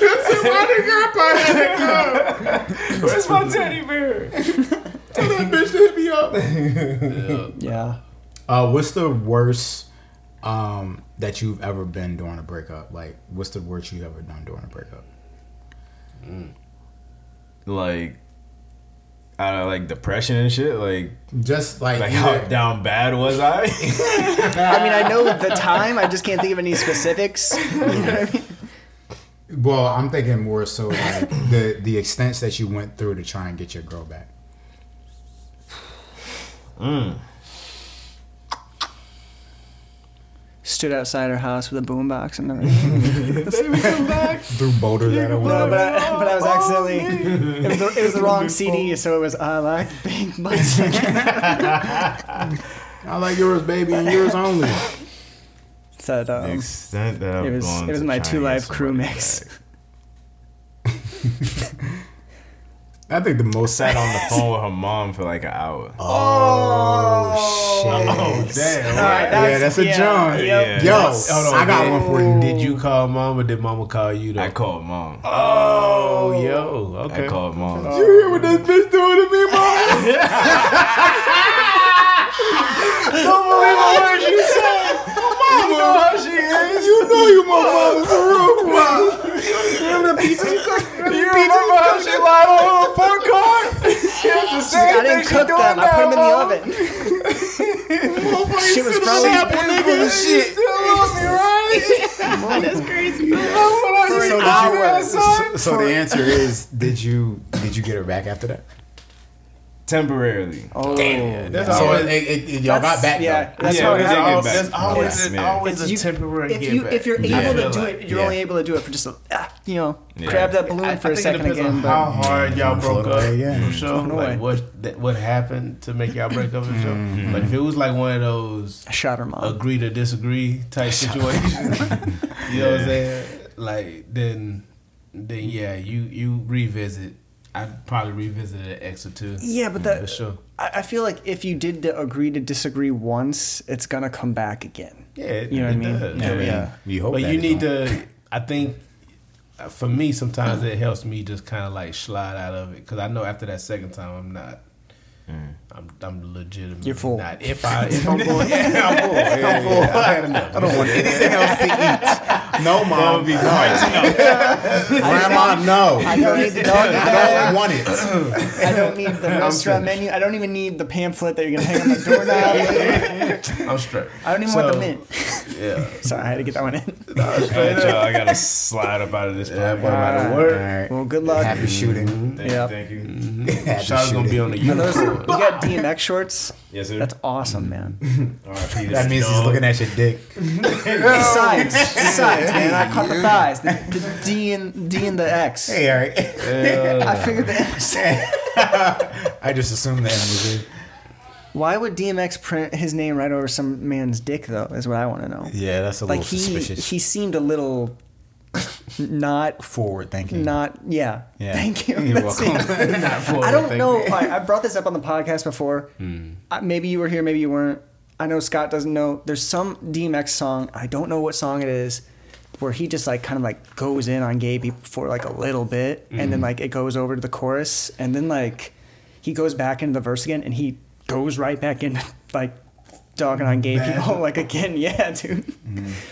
Where's my teddy bear? Tell that bitch to hit me up. Yeah. Uh, what's the worst um, that you've ever been during a breakup? Like, what's the worst you've ever done during a breakup? Like, out of like depression and shit. Like, Just like, like either- how down bad was I? *laughs* I mean, I know the time. I just can't think of any specifics. *laughs* You know what I mean? well, I'm thinking more so like the the extents that you went through to try and get your girl back. Mm. Stood outside her house with a boombox and everything. Through boulders that No, away. but I, but I was accidentally. *laughs* It was, the, it was the wrong CD, so it was I like big butts. *laughs* I like yours, baby, and yours only. Said um, extent that I've it was gone it was to my two and live crew mix. *laughs* back. I think the most Sat on the *laughs* phone with her mom for like an hour. Oh, oh shit. Oh Damn. All right, yeah, that's a yeah, John. yep. Yo, Hold on, I got did- one for you. Did you call mom or did mama call you though? I called mom. oh, oh yo, okay. I called mom. Did You hear what this bitch doing to me, mom? Don't believe a word you say. Mama, you know how she is. You know you my mama's a real mom. *laughs* Remember the pizza you cooked? You remember how she lied on her report card? It's the same I didn't thing cook doing them. I put them in the oven. *laughs* Shit was probably Full of shit. for So, hours. did you, uh, so, so the answer is, did you did you get her back after that? Temporarily. Oh, That's So always, it, it, it, y'all got back yeah, though. that's Yeah, how we it did get happens. back. always, Yeah. always a You- temporary If you back. if you're able Yeah. to do it, you're yeah. only able to do it for just a, ah, you know Yeah. grab that balloon I- for I a second again. on how But hard y'all Float broke up yeah. for sure. Like what that, what happened to make y'all break up for sure. But if it was like one of those I shot her mom. agree to disagree type *laughs* situations, *laughs* you know what I'm *laughs* saying? Like then, then yeah, you you revisit. I'd probably revisit an ex or two. Yeah, but that for sure. I, I feel like if you did to agree to disagree once, it's gonna come back again. Yeah, it, You know what I it mean? does. Yeah, I mean, yeah. You hope but that you need don't. to. I think uh, for me, sometimes it helps me just kind of like slide out of it because I know after that second time, I'm not. Mm. I'm I'm legitimate. You're full. Not if I if I'm *laughs* going, *laughs* yeah, I'm full. Yeah, yeah, yeah. I had enough. I don't want anything else to eat. No, mom. no. *laughs* Grandma, no. I don't need the dog I don't want it. I don't need the restaurant menu. I don't even need the pamphlet that you're gonna hang on the doorknob. I'm straight. I don't even want the mint. Yeah, *laughs* Sorry, I had to get that one in. All right, y'all. I gotta slide up out of this. yeah, podcast. but about to work. right. Well, good luck. Happy shooting. Thank Yeah. you. Thank you. Mm-hmm. Happy Shot's gonna be on the Are those, you got DMX shorts? Yes, sir. That's awesome, man. *laughs* All right, Peter. That means he's looking at your dick. *laughs* The sides, the sides, man. I caught the thighs. The, the D and D and the X. Hey, all right. I figured the M was I just assumed that was it. Why would DMX print his name right over some man's dick, though? Is what I want to know. Yeah, that's a Like little he suspicious. he seemed a little *laughs* not Forward thinking. not yeah. Yeah. Thank you. *laughs* You're welcome. *laughs* I don't know. I, I brought this up on the podcast before. Uh, maybe you were here, maybe you weren't. I know Scott doesn't know. There's some DMX song. I don't know what song it is, where he just like kind of like goes in on gay people for like a little bit, and then like it goes over to the chorus, and then like he goes back into the verse again, and he goes right back in *laughs* like dogging on gay people *laughs* like again. *laughs* Yeah, dude.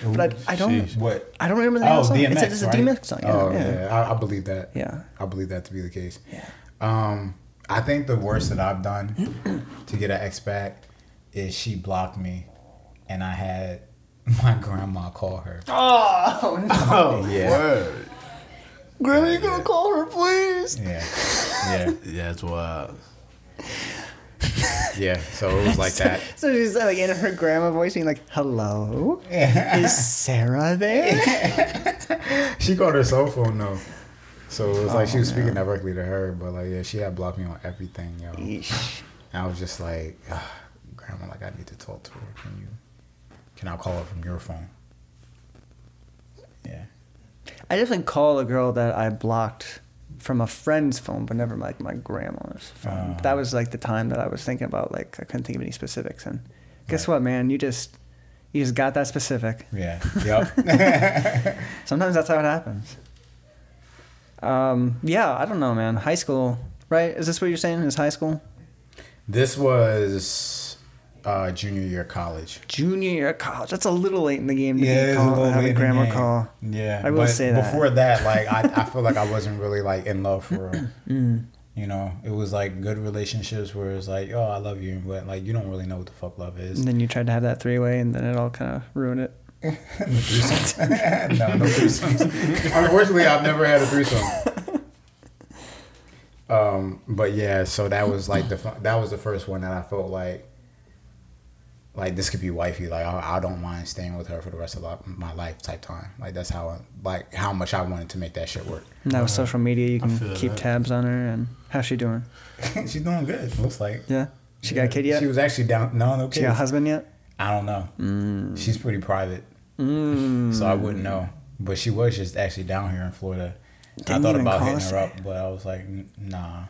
But I, I don't. Sheesh. What? I don't remember the name Oh, of the song. DMX. it's a, it's a right? DMX song. Yeah, oh yeah. yeah, I, I believe that. Yeah. I believe that to be the case. Yeah. Um, I think the worst that I've done *clears throat* to get an ex back is she blocked me, and I had my grandma call her. Oh, no. Oh, Yeah. word. Grandma, you gonna call her, please? Yeah, yeah, Yeah, that's wild. *laughs* yeah. So it was like *laughs* that. So she's like in her grandma voice, being like, "Hello, is Sarah there?" *laughs* She called her cell phone though. So it was like she was Oh, speaking directly to her, but like yeah, she had blocked me on everything, yo. Yeesh. And I was just like, Grandma, like I need to talk to her. Can you? Can I call her from your phone? Yeah. I definitely call a girl that I blocked from a friend's phone, but never like my grandma's phone. Oh. that was like the time that I was thinking about. Like I couldn't think of any specifics, and guess what, man? You just you just got that specific. Yeah. *laughs* Yep. *laughs* Sometimes that's how it happens. Um, yeah, I don't know, man. High school, right? Is this what you're saying? Is high school? this was uh, junior year of college. Junior year of college. That's a little late in the game to Yeah, be call, have a grandma call. Yeah, I will say that. Before that, like I, I *laughs* feel like I wasn't really like in love for real. *clears throat* Mm. You know, it was like good relationships where it's like, oh, I love you, but like you don't really know what the fuck love is. And then you tried to have that three way, and then it all kind of ruined it. *laughs* no, no threesomes. *laughs* Unfortunately, I've never had a threesome. Um, but yeah, so that was like the that was the first one that I felt like like this could be wifey. Like I, I don't mind staying with her for the rest of li- my life type time. Like that's how like how much I wanted to make that shit work. And now with social media, you can keep that. tabs on her. And how's she doing? *laughs* She's doing good. Looks like. Yeah, she got a kid yet? She was actually down. No, no she got a husband yet? I don't know. Mm. She's pretty private, Mm. so I wouldn't know. But she was just actually down here in Florida. I Didn't thought about hitting her up, but I was like, nah,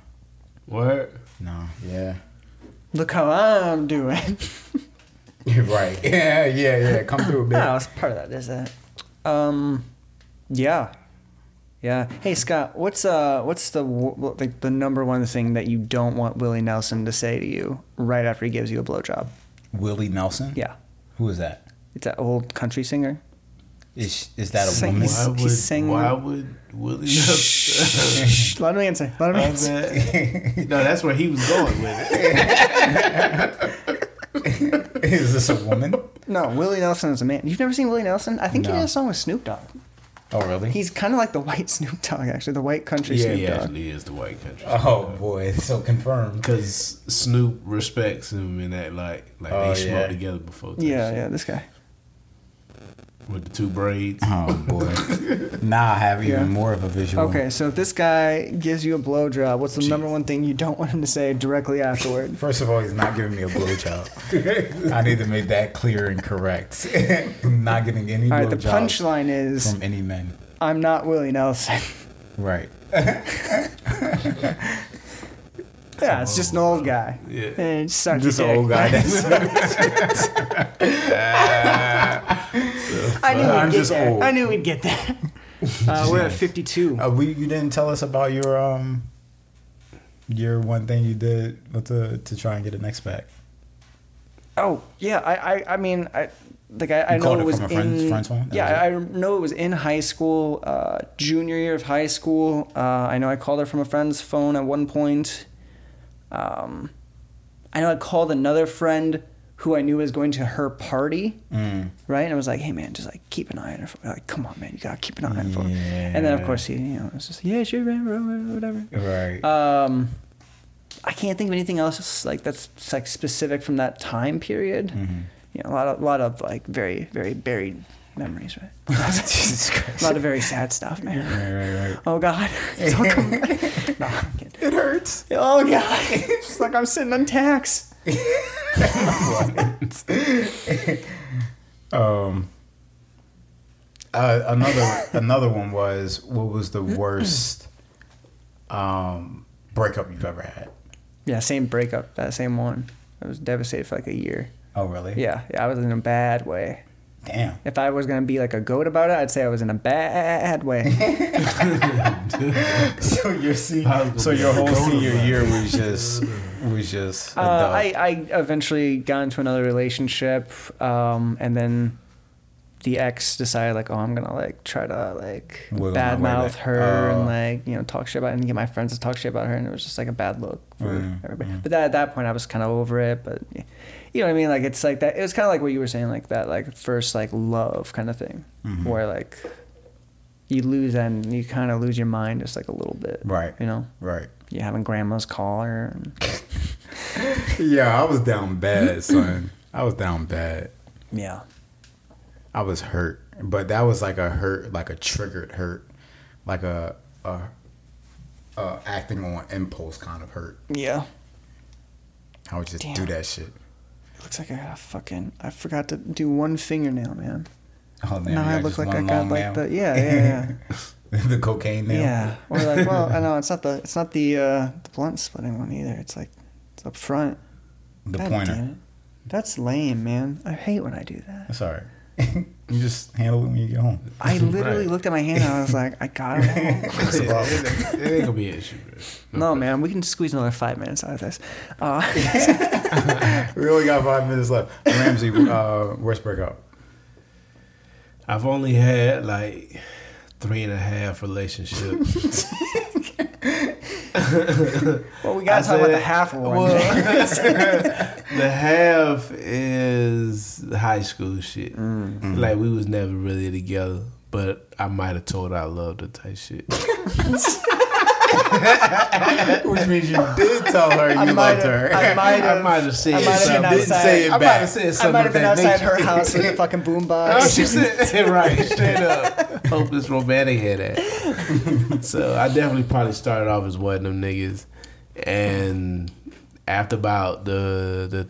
what nah, yeah. Look how I'm doing. *laughs* *laughs* right. *laughs* Yeah, yeah, yeah. Come through a *coughs* bit. no, it's part of that, is that? Um, yeah, yeah. Hey Scott, what's uh, what's the like the number one thing that you don't want Willie Nelson to say to you right after he gives you a blowjob? Willie Nelson. Yeah, Who is that? it's that old country singer. Is is that a Sing- woman? He's- Why would he's saying- why would Willie Shh, *laughs* let him answer. Let him answer. no, that's where he was going with it. *laughs* is this a woman? No, Willie Nelson is a man. You've never seen Willie Nelson? I think he No. did a song with Snoop Dogg. Oh really? He's kind of like the white *laughs* Snoop Dogg, actually, the white country Yeah, Snoop he Dogg. actually is the white country. oh boy, so confirmed. Because Snoop respects him in that like like Oh, they yeah. smoked together before. type Yeah, shit. yeah, this guy. With the two braids. Oh boy. *laughs* now I have even Yeah. more of a visual. Okay, so if this guy gives you a blowjob, what's the Jeez. number one thing you don't want him to say directly afterward? *laughs* First of all, he's not giving me a blowjob. *laughs* I need to make that clear and correct. I'm not getting any All right, the punchline is from any men. I'm not Willie Nelson. Right. Yeah, it's just an old guy. Yeah. And just suck Just an old guy. That's *laughs* I knew we'd I'm get just there. old. I knew we'd get there. *laughs* Uh, we're at 52. Uh, we you didn't tell us about your um your one thing you did with the to try and get an ex back. Oh yeah, I I, I mean I like I, I know it it was from a friend's- in friend's? Yeah was I know it was in high school, uh, junior year of high school. Uh, I know I called her from a friend's phone at one point. Um, I know I called another friend who I knew was going to her party, Mm. right? And I was like, "Hey man, just like keep an eye on her." phone. Like, come on, man, you gotta keep an eye on her. phone." And then of course he, you know, was just yeah, sure, man, whatever. Right. Um, I can't think of anything else like that's like specific from that time period. Mhm. You know, a lot of a lot of like very very buried memories, right? *laughs* Jesus Christ. a lot of very sad stuff, man. Right, right, right. Oh God, *laughs* it's all coming back. No, I'm kidding. It hurts. Oh God, it's just like I'm sitting on tacks. *laughs* um, Uh, another another one was what was the worst um, breakup you've ever had? Yeah, same breakup. That same one. I was devastated for like a year. Oh, really? Yeah, yeah, I was in a bad way. Damn. If I was gonna be like a goat about it, I'd say I was in a bad way. *laughs* *laughs* so your se- I was gonna so your whole senior year was just was just. Uh. I, I eventually got into another relationship, um, and then the ex decided like, oh, I'm gonna like try to like Wiggle my way badmouth back. her Oh. and like you know talk shit about it and get my friends to talk shit about her, and it was just like a bad look for Mm, everybody. But that, at that point, I was kind of over it. But you know what I mean? Like it's like that. It was kind of like what you were saying, like that, like first like love kind of thing, Mhm. where like you lose and you kind of lose your mind just like a little bit, Right. You know, right. you having grandma's call her. And, *laughs* Yeah, I was down bad, son. I was down bad. yeah. I was hurt, but that was like a hurt, like a triggered hurt, like a, a, a acting on impulse kind of hurt. Yeah. I would just do that shit. Looks like I got a fucking. I forgot to do one fingernail, man. Oh, man, now I look like I got like nail? the yeah *laughs* yeah yeah. the cocaine yeah nail. yeah. Or like, *laughs* well, I know it's not the it's not the uh, the blunt splitting one either. It's like it's up front. The God pointer. That's lame, man. I hate when I do that. That's right. *laughs* you just handle it when you get home. I literally Right. looked at my hand and I was like, I got it. it, *laughs* ain't- it ain't gonna be an issue, bro. *laughs* no, man, we can squeeze another five minutes out of this. Uh, *laughs* We only got five minutes left. Ramsey, uh, worst breakup. I've only had like three and a half relationships. *laughs* well, we gotta I talk about the half one. Well, *laughs* *laughs* the half is high school shit. Mm. Like we was never really together, but I might have told her I loved her type shit. *laughs* Which means you did tell her you I loved her. I might I have. might have said I might have been. Didn't outside. say it I might back. have said I might have been that outside nature. her house with a *laughs* fucking Oh, boombox. she said *laughs* right, straight up. Hopeless romantic head ass. so I definitely probably started off as one of them niggas, and after about the the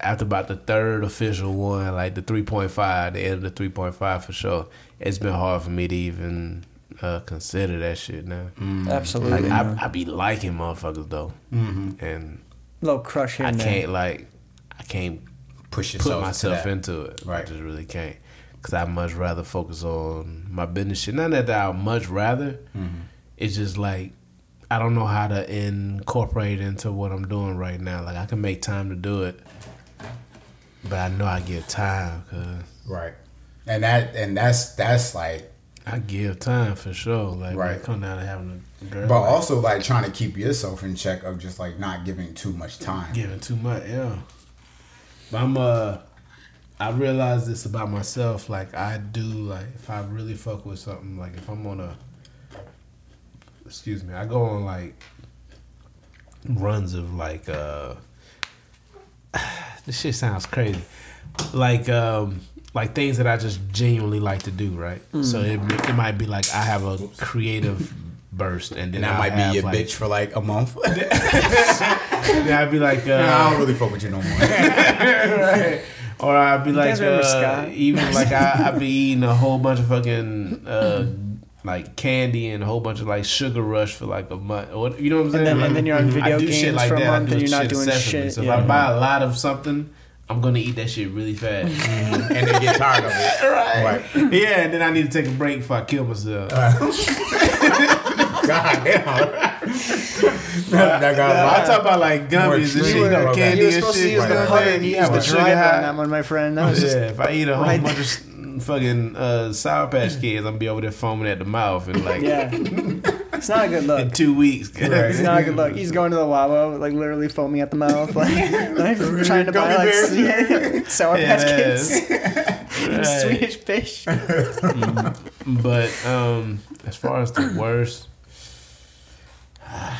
after about the third official one, like the three point five, the end of the three point five for sure, it's been hard for me to even uh, consider that shit now. Absolutely. Like man. I, I be liking motherfuckers though, Mm-hmm. and little crush here I and there. can't like I can't Push yourself. put myself into into it. Right. I just really can't. Cause I much rather focus on my business shit. Not that I much rather. Mm-hmm. It's just like I don't know how to incorporate into what I'm doing right now. Like I can make time to do it, but I know I get time. Cause Right. And that and that's that's like I give time for sure. Like Right. come down to having a girl, but like, also like trying to keep yourself in check of just like not giving too much time. giving too much. Yeah, but I'm uh. I realize this about myself. Like I do, like if I really fuck with something, like if I'm on a, excuse me, I go on like runs of like uh, *sighs* this shit sounds crazy, like um, like things that I just genuinely like to do, right? So it it might be like I have a creative burst, and then And that I'll might be your like, bitch for like a month. *laughs* Then I'd be like, uh, I don't really fuck with you no more. *laughs* right. Or I'd be like, uh, Scott? even *laughs* like I, I'd be eating a whole bunch of fucking uh, like candy and a whole bunch of like sugar rush for like a month. Or, you know what I'm saying? then- and then you're on video I do shit games like for a that. I month and you're not doing excessively. shit, So if. I buy a lot of something, I'm gonna eat that shit really fast. *laughs* and then get tired of it. right. Right. Yeah, and then I need to take a break before I kill myself. *laughs* God damn. *laughs* I talk about like gummies and shit, you know, candy and supposed to shit. you the know what I'm putter and you You have a sugar high. on that one, my friend. That was yeah, just if I eat a whole Right. bunch of fucking uh, Sour Patch Kids, I'm gonna be over there foaming at the mouth and like yeah. It's not a good in look. two weeks. It's not a good look. *laughs* He's going to the Wawa, like literally foaming at the mouth, like, *laughs* *laughs* like trying to buy like sour Yeah, patch kids, Right. Swedish fish. But um, as far as the worst, *sighs* I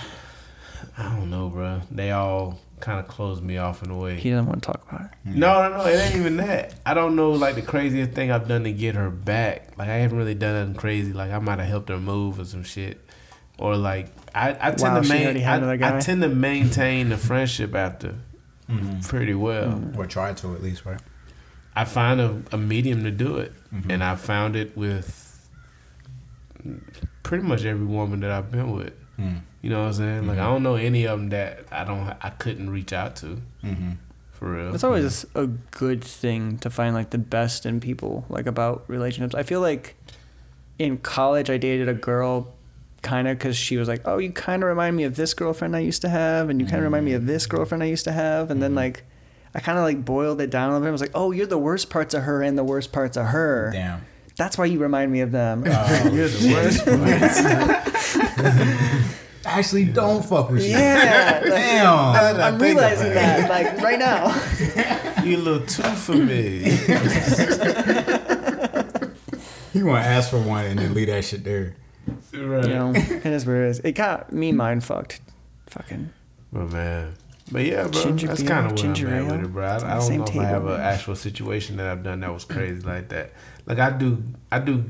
don't know, bro. They all kind of closed me off in a way. He doesn't want to talk about it. No, no, no. It ain't even that. I don't know, like the craziest thing I've done to get her back. Like I haven't really done nothing crazy. Like I might have helped her move or some shit, or like I, I tend Wow, to she main, I. I tend to maintain the friendship after pretty well. Or try to at least, right? I find a, a medium to do it, Mm-hmm. and I found it with pretty much every woman that I've been with. Mm. You know what I'm saying? Like I Mm-hmm. don't know any of them that I don't I couldn't reach out to Mm-hmm. for real. It's always a good thing to find like the best in people, like about relationships. I feel like in college I dated a girl kind of because she was like, "Oh, you kind of remind me of this girlfriend I used to have, and you kind of remind me of this mm. girlfriend I used to have," and then mm-hmm. like. I kind of like boiled it down a little bit. I was like, "Oh, you're the worst parts of her and the worst parts of her. Damn. That's why you remind me of them." Oh, *laughs* you're the worst. *laughs* parts. Actually, don't fuck with you. yeah, like, Damn. I'm, I'm realizing that like right now. *laughs* you a little too familiar. You want to ask for one and then leave that shit there. Right. You know, it is what it is. It got me mind fucked. Fucking. But man, but yeah, bro, Ginger that's kind of where ginger I'm at ale, with it, bro. I, I don't same know if I have an actual situation that I've done that was crazy like that. Like I do, I do.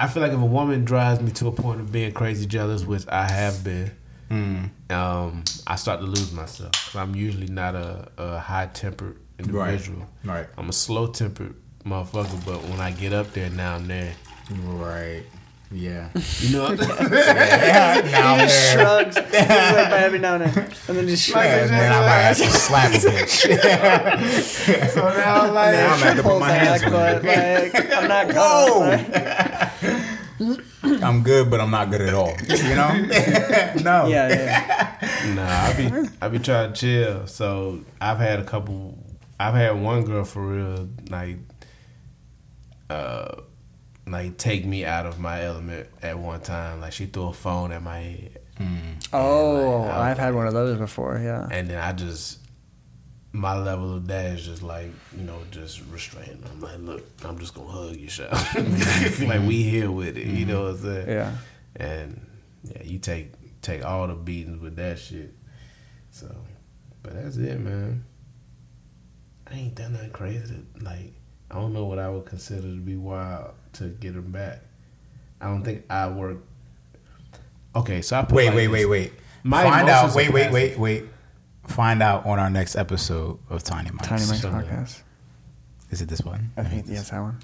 I feel like if a woman drives me to a point of being crazy jealous, which I have been, Mm. um, I start to lose myself. I'm usually not a, a high tempered individual. Right. I'm a slow tempered motherfucker, but when I get up there now and then, Right. Yeah. you know, what *laughs* *laughs* he just shrugs. *laughs* Like by every now and then, and then just shrugs. And then I might have to slap a bitch. so now I'm like, Now I'm gonna put Pull my hands back, but like I'm not gonna. like- I'm good, but I'm not good at all. You know? no. yeah, yeah. Nah, I be I be trying to chill. So I've had a couple. I've had one girl for real, like, uh, like take me out of my element at one time. Like she threw a phone at my head, mm. Oh, like, I've had one of those before. Yeah. and then I just my level of that is just like you know just restrained. I'm like, look, I'm just gonna hug you, shot. *laughs* like we here with it. You mm-hmm. know what I'm saying? Yeah. And yeah, you take take all the beatings with that shit. So, but that's it, man. I ain't done nothing crazy. To, like, I don't know what I would consider to be wild to get him back. I don't think I work. Okay, so I put Wait, like wait, this. wait, wait. My Find out. Wait, wait, wait, wait. Find out on our next episode of Tiny Mike's. Tiny Mike's So, podcast. Is it this one? I think yes, that one.